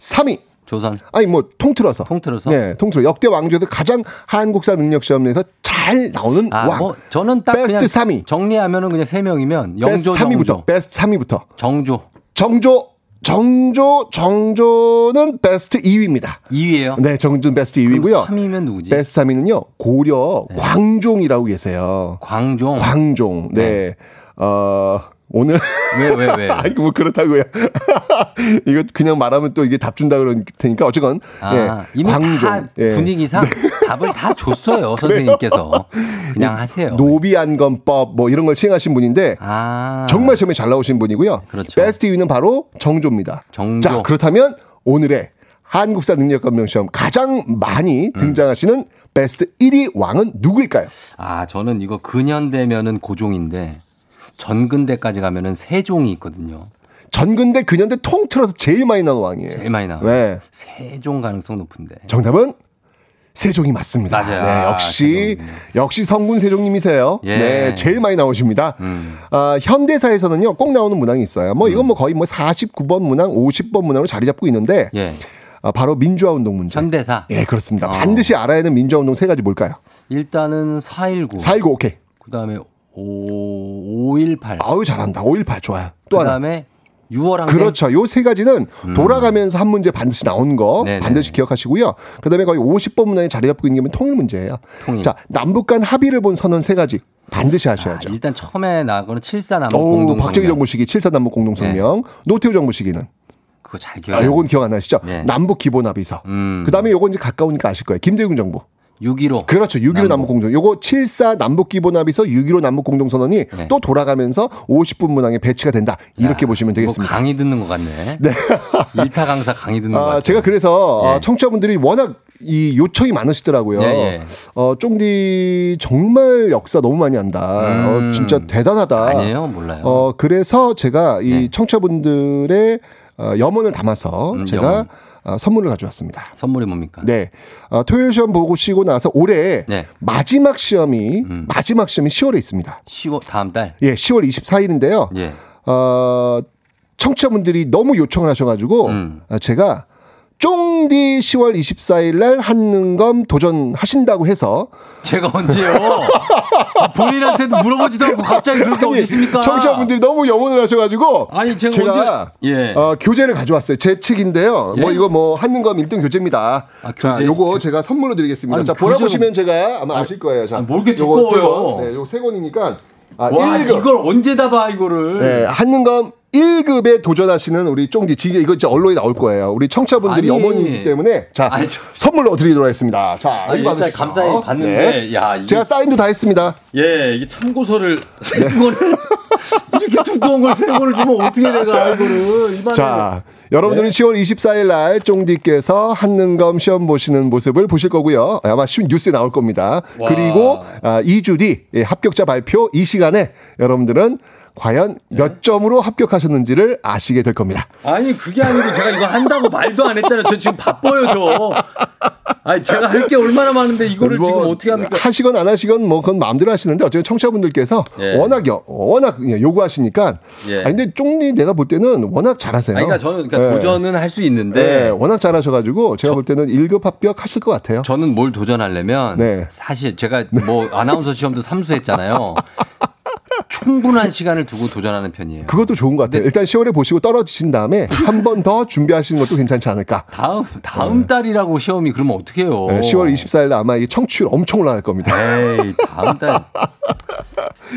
3위. 조선. 아니 뭐 통틀어서. 통틀어서? 네, 통틀어. 역대 왕 중에서 가장 한국사 능력 시험에서 잘 나오는 아, 왕. 뭐 저는 딱 베스트 그냥 3위. 정리하면은 그냥 세 명이면 베스트 영조 3위부터. 정조. 베스트 3위부터. 정조. 정조 정조 정조는 베스트 2위입니다. 2위예요. 네, 정조는 베스트 2위고요. 3위면 누구지? 베스트 3위는요. 고려 광종이라고 계세요. 광종. 광종. 네. 어 오늘 왜, 왜, 왜? [LAUGHS] 아니 뭐 그렇다고요. [LAUGHS] 이거 그냥 말하면 또 이게 답 준다 그럴 테니까 어쨌건 아, 예. 광종. 다 예. 분위기상 [LAUGHS] 답을 다 줬어요, 선생님께서. 그냥 하세요. 노비안검법 뭐 이런 걸 시행하신 분인데 아. 정말 시험에 잘 나오신 분이고요. 그렇죠. 베스트 2위는 바로 정조입니다. 정조. 자, 그렇다면 오늘의 한국사 능력감명 시험 가장 많이 음. 등장하시는 베스트 1위 왕은 누구일까요? 아, 저는 이거 근현대면은 고종인데 전근대까지 가면은 세종이 있거든요. 전근대 근현대 통틀어서 제일 많이 나온 왕이에요. 제일 많이 나와요. 네. 세종 가능성 높은데. 정답은 세종이 맞습니다. 맞아요. 네, 아, 역시 역시 성군 세종님이세요. 예. 네, 제일 많이 나오십니다. 음. 아, 현대사에서는요 꼭 나오는 문항이 있어요. 뭐 이건 뭐 거의 뭐 49번 문항, 50번 문항으로 자리 잡고 있는데 예. 아, 바로 민주화 운동 문제. 현대사. 예, 그렇습니다. 어. 반드시 알아야 하는 민주화 운동 세 가지 뭘까요? 일단은 419. 419 오케이. 그다음에 5 518. 아우 잘한다. 518 좋아요. 또 하나. 그 다음에 6월 항쟁. 그렇죠. 요 세 가지는 돌아가면서 한 문제 반드시 나온 거 음. 네네. 반드시 기억하시고요. 그다음에 거의 50번 문항에 자리 잡고 있는 게 통일 문제예요. 통일. 자, 남북 간 합의를 본 선언 세 가지 반드시 하셔야죠. 아, 일단 처음에 나거는 74 남북 오, 공동 박정희 정부 시기 7사 남북 공동 성명, 노태우 정부 시기는 그거 잘 기억. 아, 요건 기억 안 나시죠? 네. 남북 기본 합의서. 음. 그다음에 요건 이제 가까우니까 아실 거예요. 김대중 정부. 6.15. 그렇죠. 6.15 남북 공동. 요거 7.4 남북 기본 합의서 6.15 남북 공동 선언이 네. 또 돌아가면서 50분 문항에 배치가 된다. 이렇게 야, 보시면 이거 되겠습니다. 강의 듣는 것 같네. 네. [LAUGHS] 일타 강사 강의 듣는 것 아, 같아. 제가 그래서 예. 어, 청취자분들이 워낙 이 요청이 많으시더라고요. 예, 예. 어, 쫑디 정말 역사 너무 많이 한다. 음. 어, 진짜 대단하다. 아니에요, 몰라요. 어, 그래서 제가 이 네. 청취자분들의 어, 염원을 담아서 음, 제가 염원. 어, 선물을 가져왔습니다. 선물이 뭡니까? 네. 어, 토요일 시험 보고 쉬고 나서 올해 네. 마지막 시험이 음. 마지막 시험이 10월에 있습니다. 10월 다음 달. 예, 10월 24일인데요. 예. 어, 청취자분들이 너무 요청을 하셔가지고 음. 어, 제가 쫑디 10월 24일 날 한능검 도전하신다고 해서 제가 언제요? 아, 본인한테도 물어보지도 않고 갑자기 그렇게 어디 있습니까? 청취자분들이 너무 영혼을 하셔가지고 아니 제가, 언제... 예. 어, 교재를 가져왔어요. 제 책인데요. 예? 뭐 이거 뭐 한능검 1등 교재입니다. 아, 자, 교재? 요거 제가 선물로 드리겠습니다. 아니, 자, 교재가- 보라보시면 제가 아마 아실 거예요. 자, 뭘 이렇게 두꺼워요? 권. 네, 요거 세 권이니까 아, 와 1급. 이걸 언제 다 봐 이거를? 네, 한능검 1급에 도전하시는 우리 쫑디 지게 이거 진짜 언론에 나올 거예요. 우리 청취자분들이 아니. 어머니이기 때문에 자 아니, 저- 선물로 드리도록 하겠습니다. 자, 아니, 일단. 감사히 봤는데, 야, 이게- 제가 사인도 다 했습니다. 예, 이게 참고서를 세 권을 [LAUGHS] 이렇게 두꺼운 걸 세 권을 주면 어떻게 내가 이거를. 자, 여러분들은 네. 10월 24일 날 쫑디께서 한능검 시험 보시는 모습을 보실 거고요. 아마 뉴스에 나올 겁니다. 와. 그리고 아, 2주 뒤 예, 합격자 발표 이 시간에 여러분들은 과연 네. 몇 점으로 합격하셨는지를 아시게 될 겁니다. 아니 그게 아니고 제가 이거 한다고 말도 안 했잖아요. 저 지금 바빠요 저. 아니 제가 할 게 얼마나 많은데 이거를 뭐 지금 어떻게 합니까? 하시건 안 하시건 뭐 그건 마음대로 하시는데 어쨌든 청취자분들께서 예. 워낙 여- 워낙 예, 요구하시니까 예. 아니 근데 쫑디 내가 볼 때는 워낙 잘하세요. 아니, 그러니까 저는 그러니까 예. 도전은 할수 네, 있는데 워낙 잘하셔가지고 제가 볼 때는 1급 합격하실 것 같아요. 저는 뭘 도전하려면 네. 사실 제가 뭐 아나운서 시험도 삼수했잖아요. [LAUGHS] 충분한 시간을 두고 도전하는 편이에요. 그것도 좋은 것 같아요. 일단 10월에 보시고 떨어지신 다음에 한 번 더 준비하시는 것도 괜찮지 않을까. 다음 다음 달이라고 시험이 그러면 어떻게 해요? 네, 10월 24일 아마 이 청취율 엄청 올라갈 겁니다. 에이 다음 달 [LAUGHS]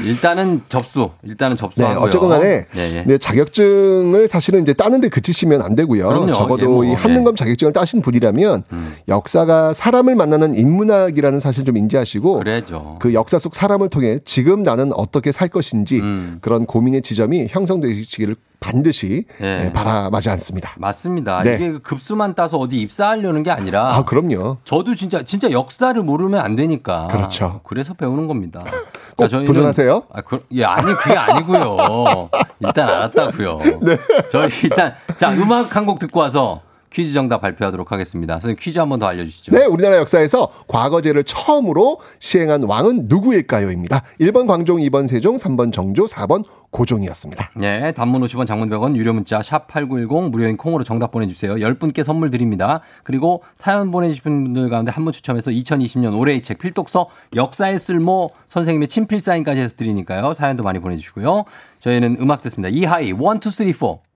일단은 접수 일단은 네, 접수하고요. 어쨌건 간에 예, 예. 네, 자격증을 사실은 이제 따는 데 그치시면 안 되고요. 그럼요. 적어도 예, 뭐, 이 한능검 자격증을 따신 분이라면 음. 역사가 사람을 만나는 인문학이라는 사실 좀 인지하시고 그래죠. 그 역사 속 사람을 통해 지금 나는 어떻게 살 것인지 음. 그런 고민의 지점이 형성되시기를 반드시 예. 네, 바라마지 않습니다. 맞습니다. 네. 이게 급수만 따서 어디 입사하려는 게 아니라 아, 그럼요. 저도 진짜 진짜 역사를 모르면 안 되니까. 그렇죠. 그래서 배우는 겁니다. [LAUGHS] 꼭 그러니까 저희는- 도전하세요. 아, 그, 예, 아니 그게 아니고요. [LAUGHS] 일단 알았다고요. 네. 저희 일단 자 음악 한 곡 듣고 와서 퀴즈 정답 발표하도록 하겠습니다. 선생님 퀴즈 한번 더 알려주시죠. 네, 우리나라 역사에서 과거제를 처음으로 시행한 왕은 누구일까요?입니다. 1번 광종, 2번 세종, 3번 정조, 4번 고종이었습니다. 네, 단문 50원, 장문 100원, 유료 문자 샵 #8910 무료인 콩으로 정답 보내주세요. 10분께 선물 드립니다. 그리고 사연 보내주신 분들 가운데 한 분 추첨해서 2020년 올해의 책 필독서 역사의 쓸모 선생님의 친필 사인까지 해서 드리니까요. 사연도 많이 보내주시고요. 저희는 음악 듣습니다. 이하이 1, 2, 3, 4.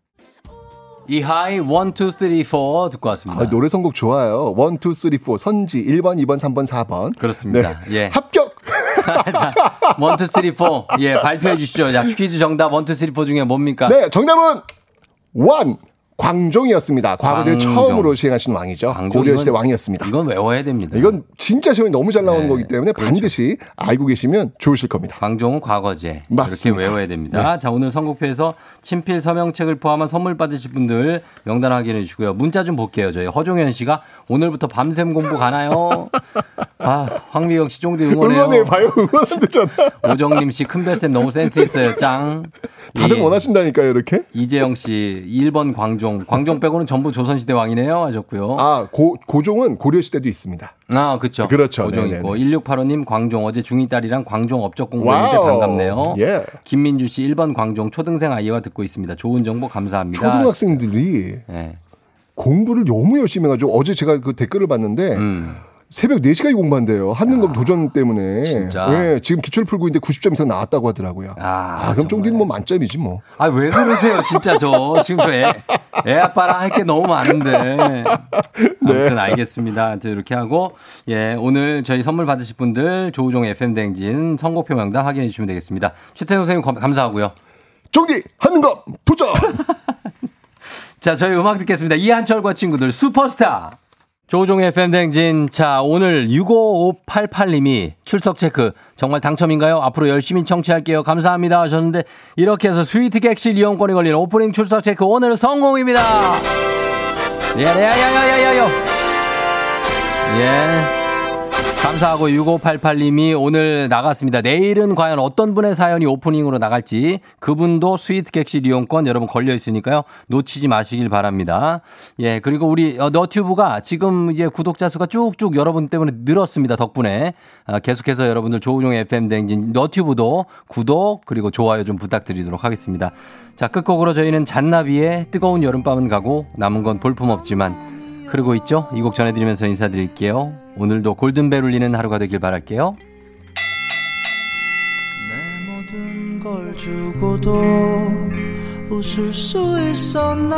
이하이 1, 2, 3, 4 듣고 왔습니다. 아, 노래 선곡 좋아요. 1, 2, 3, 4. 선지 1번, 2번, 3번, 4번. 그렇습니다. 예. 합격! [LAUGHS] 자, 1, 2, 3, 4. 예, 발표해 주시죠. 자, 퀴즈 정답 1, 2, 3, 4 중에 뭡니까? 네, 정답은 1. 광종이었습니다. 광종. 처음으로 시행하신 왕이죠. 광종, 고려시대 왕이었습니다. 이건 외워야 됩니다. 이건 진짜 시험이 너무 잘 나오는 네, 거기 때문에 그렇죠. 반드시 알고 계시면 좋으실 겁니다. 광종은 과거제. 맞습니다. 이렇게 외워야 됩니다. 자, 오늘 선곡표에서 친필 서명책을 포함한 선물 받으실 분들 명단 확인해 주시고요. 문자 좀 볼게요. 저희 허종현 씨가 오늘부터 밤샘 공부 가나요? [LAUGHS] 아, 황미경 씨 쫑디 응원해요. 응원해 봐요. 응원하면 되잖아. 오정림 씨 큰별쌤 너무 센스 있어요. 짱. 다들 예. 원하신다니까요, 이렇게. 이재영 씨 1번 광종. 광종 빼고는 전부 조선시대 왕이네요. 하셨고요. 아, 고, 고종은 고려시대도 있습니다. 아, 그렇죠. 그렇죠. 고종 네네네. 있고 1685님 광종 어제 중2 딸이랑 광종 업적 공부했는데. 반갑네요. 예. 김민주 씨 1번 광종 초등생 아이와 듣고 있습니다. 좋은 정보 감사합니다. 초등학생들이 네. 공부를 너무 열심히 해가지고 어제 제가 그 댓글을 봤는데 음. 새벽 4시까지 공부한대요. 한능검 도전 때문에. 진짜? 예, 지금 기초를 풀고 있는데 90점 이상 나왔다고 하더라고요. 아, 아, 그럼 쫑디는 뭐 만점이지 뭐. 아, 왜 그러세요, 진짜 저. 지금 저 애, 애 아빠랑 할 게 너무 많은데. [LAUGHS] 아무튼 알겠습니다. 아무튼 이렇게 하고, 예, 오늘 저희 선물 받으실 분들 조우종 FM대행진 선곡표 명단 확인해 주시면 되겠습니다. 최태성 선생님 감- 감사하고요. 쫑디 한능검 도전! [LAUGHS] 자, 저희 음악 듣겠습니다. 이한철과 친구들 슈퍼스타. 조종의 FM댕진. 자, 오늘 65588님이 출석 체크. 정말 당첨인가요? 앞으로 열심히 청취할게요. 감사합니다. 하셨는데, 이렇게 해서 스위트 객실 이용권이 걸린 오프닝 출석 체크. 오늘은 성공입니다. 예, 예, 예, 예. 예. 감사하고 6588님이 오늘 나갔습니다. 내일은 과연 어떤 분의 사연이 오프닝으로 나갈지 그분도 스위트 객실 이용권 여러분 걸려 있으니까요. 놓치지 마시길 바랍니다. 예, 그리고 우리 어, 너튜브가 지금 이제 구독자 수가 쭉쭉 여러분 때문에 늘었습니다. 덕분에 아, 계속해서 여러분들 조우종 FM 댕진 너튜브도 구독 그리고 좋아요 좀 부탁드리도록 하겠습니다. 자, 끝곡으로 저희는 잔나비의 뜨거운 여름밤은 가고 남은 건 볼품 없지만 흐르고 있죠? 이 곡 전해드리면서 인사드릴게요. 오늘도 골든벨 울리는 하루가 되길 바랄게요. 모든 걸 주고도 웃을 수 있었나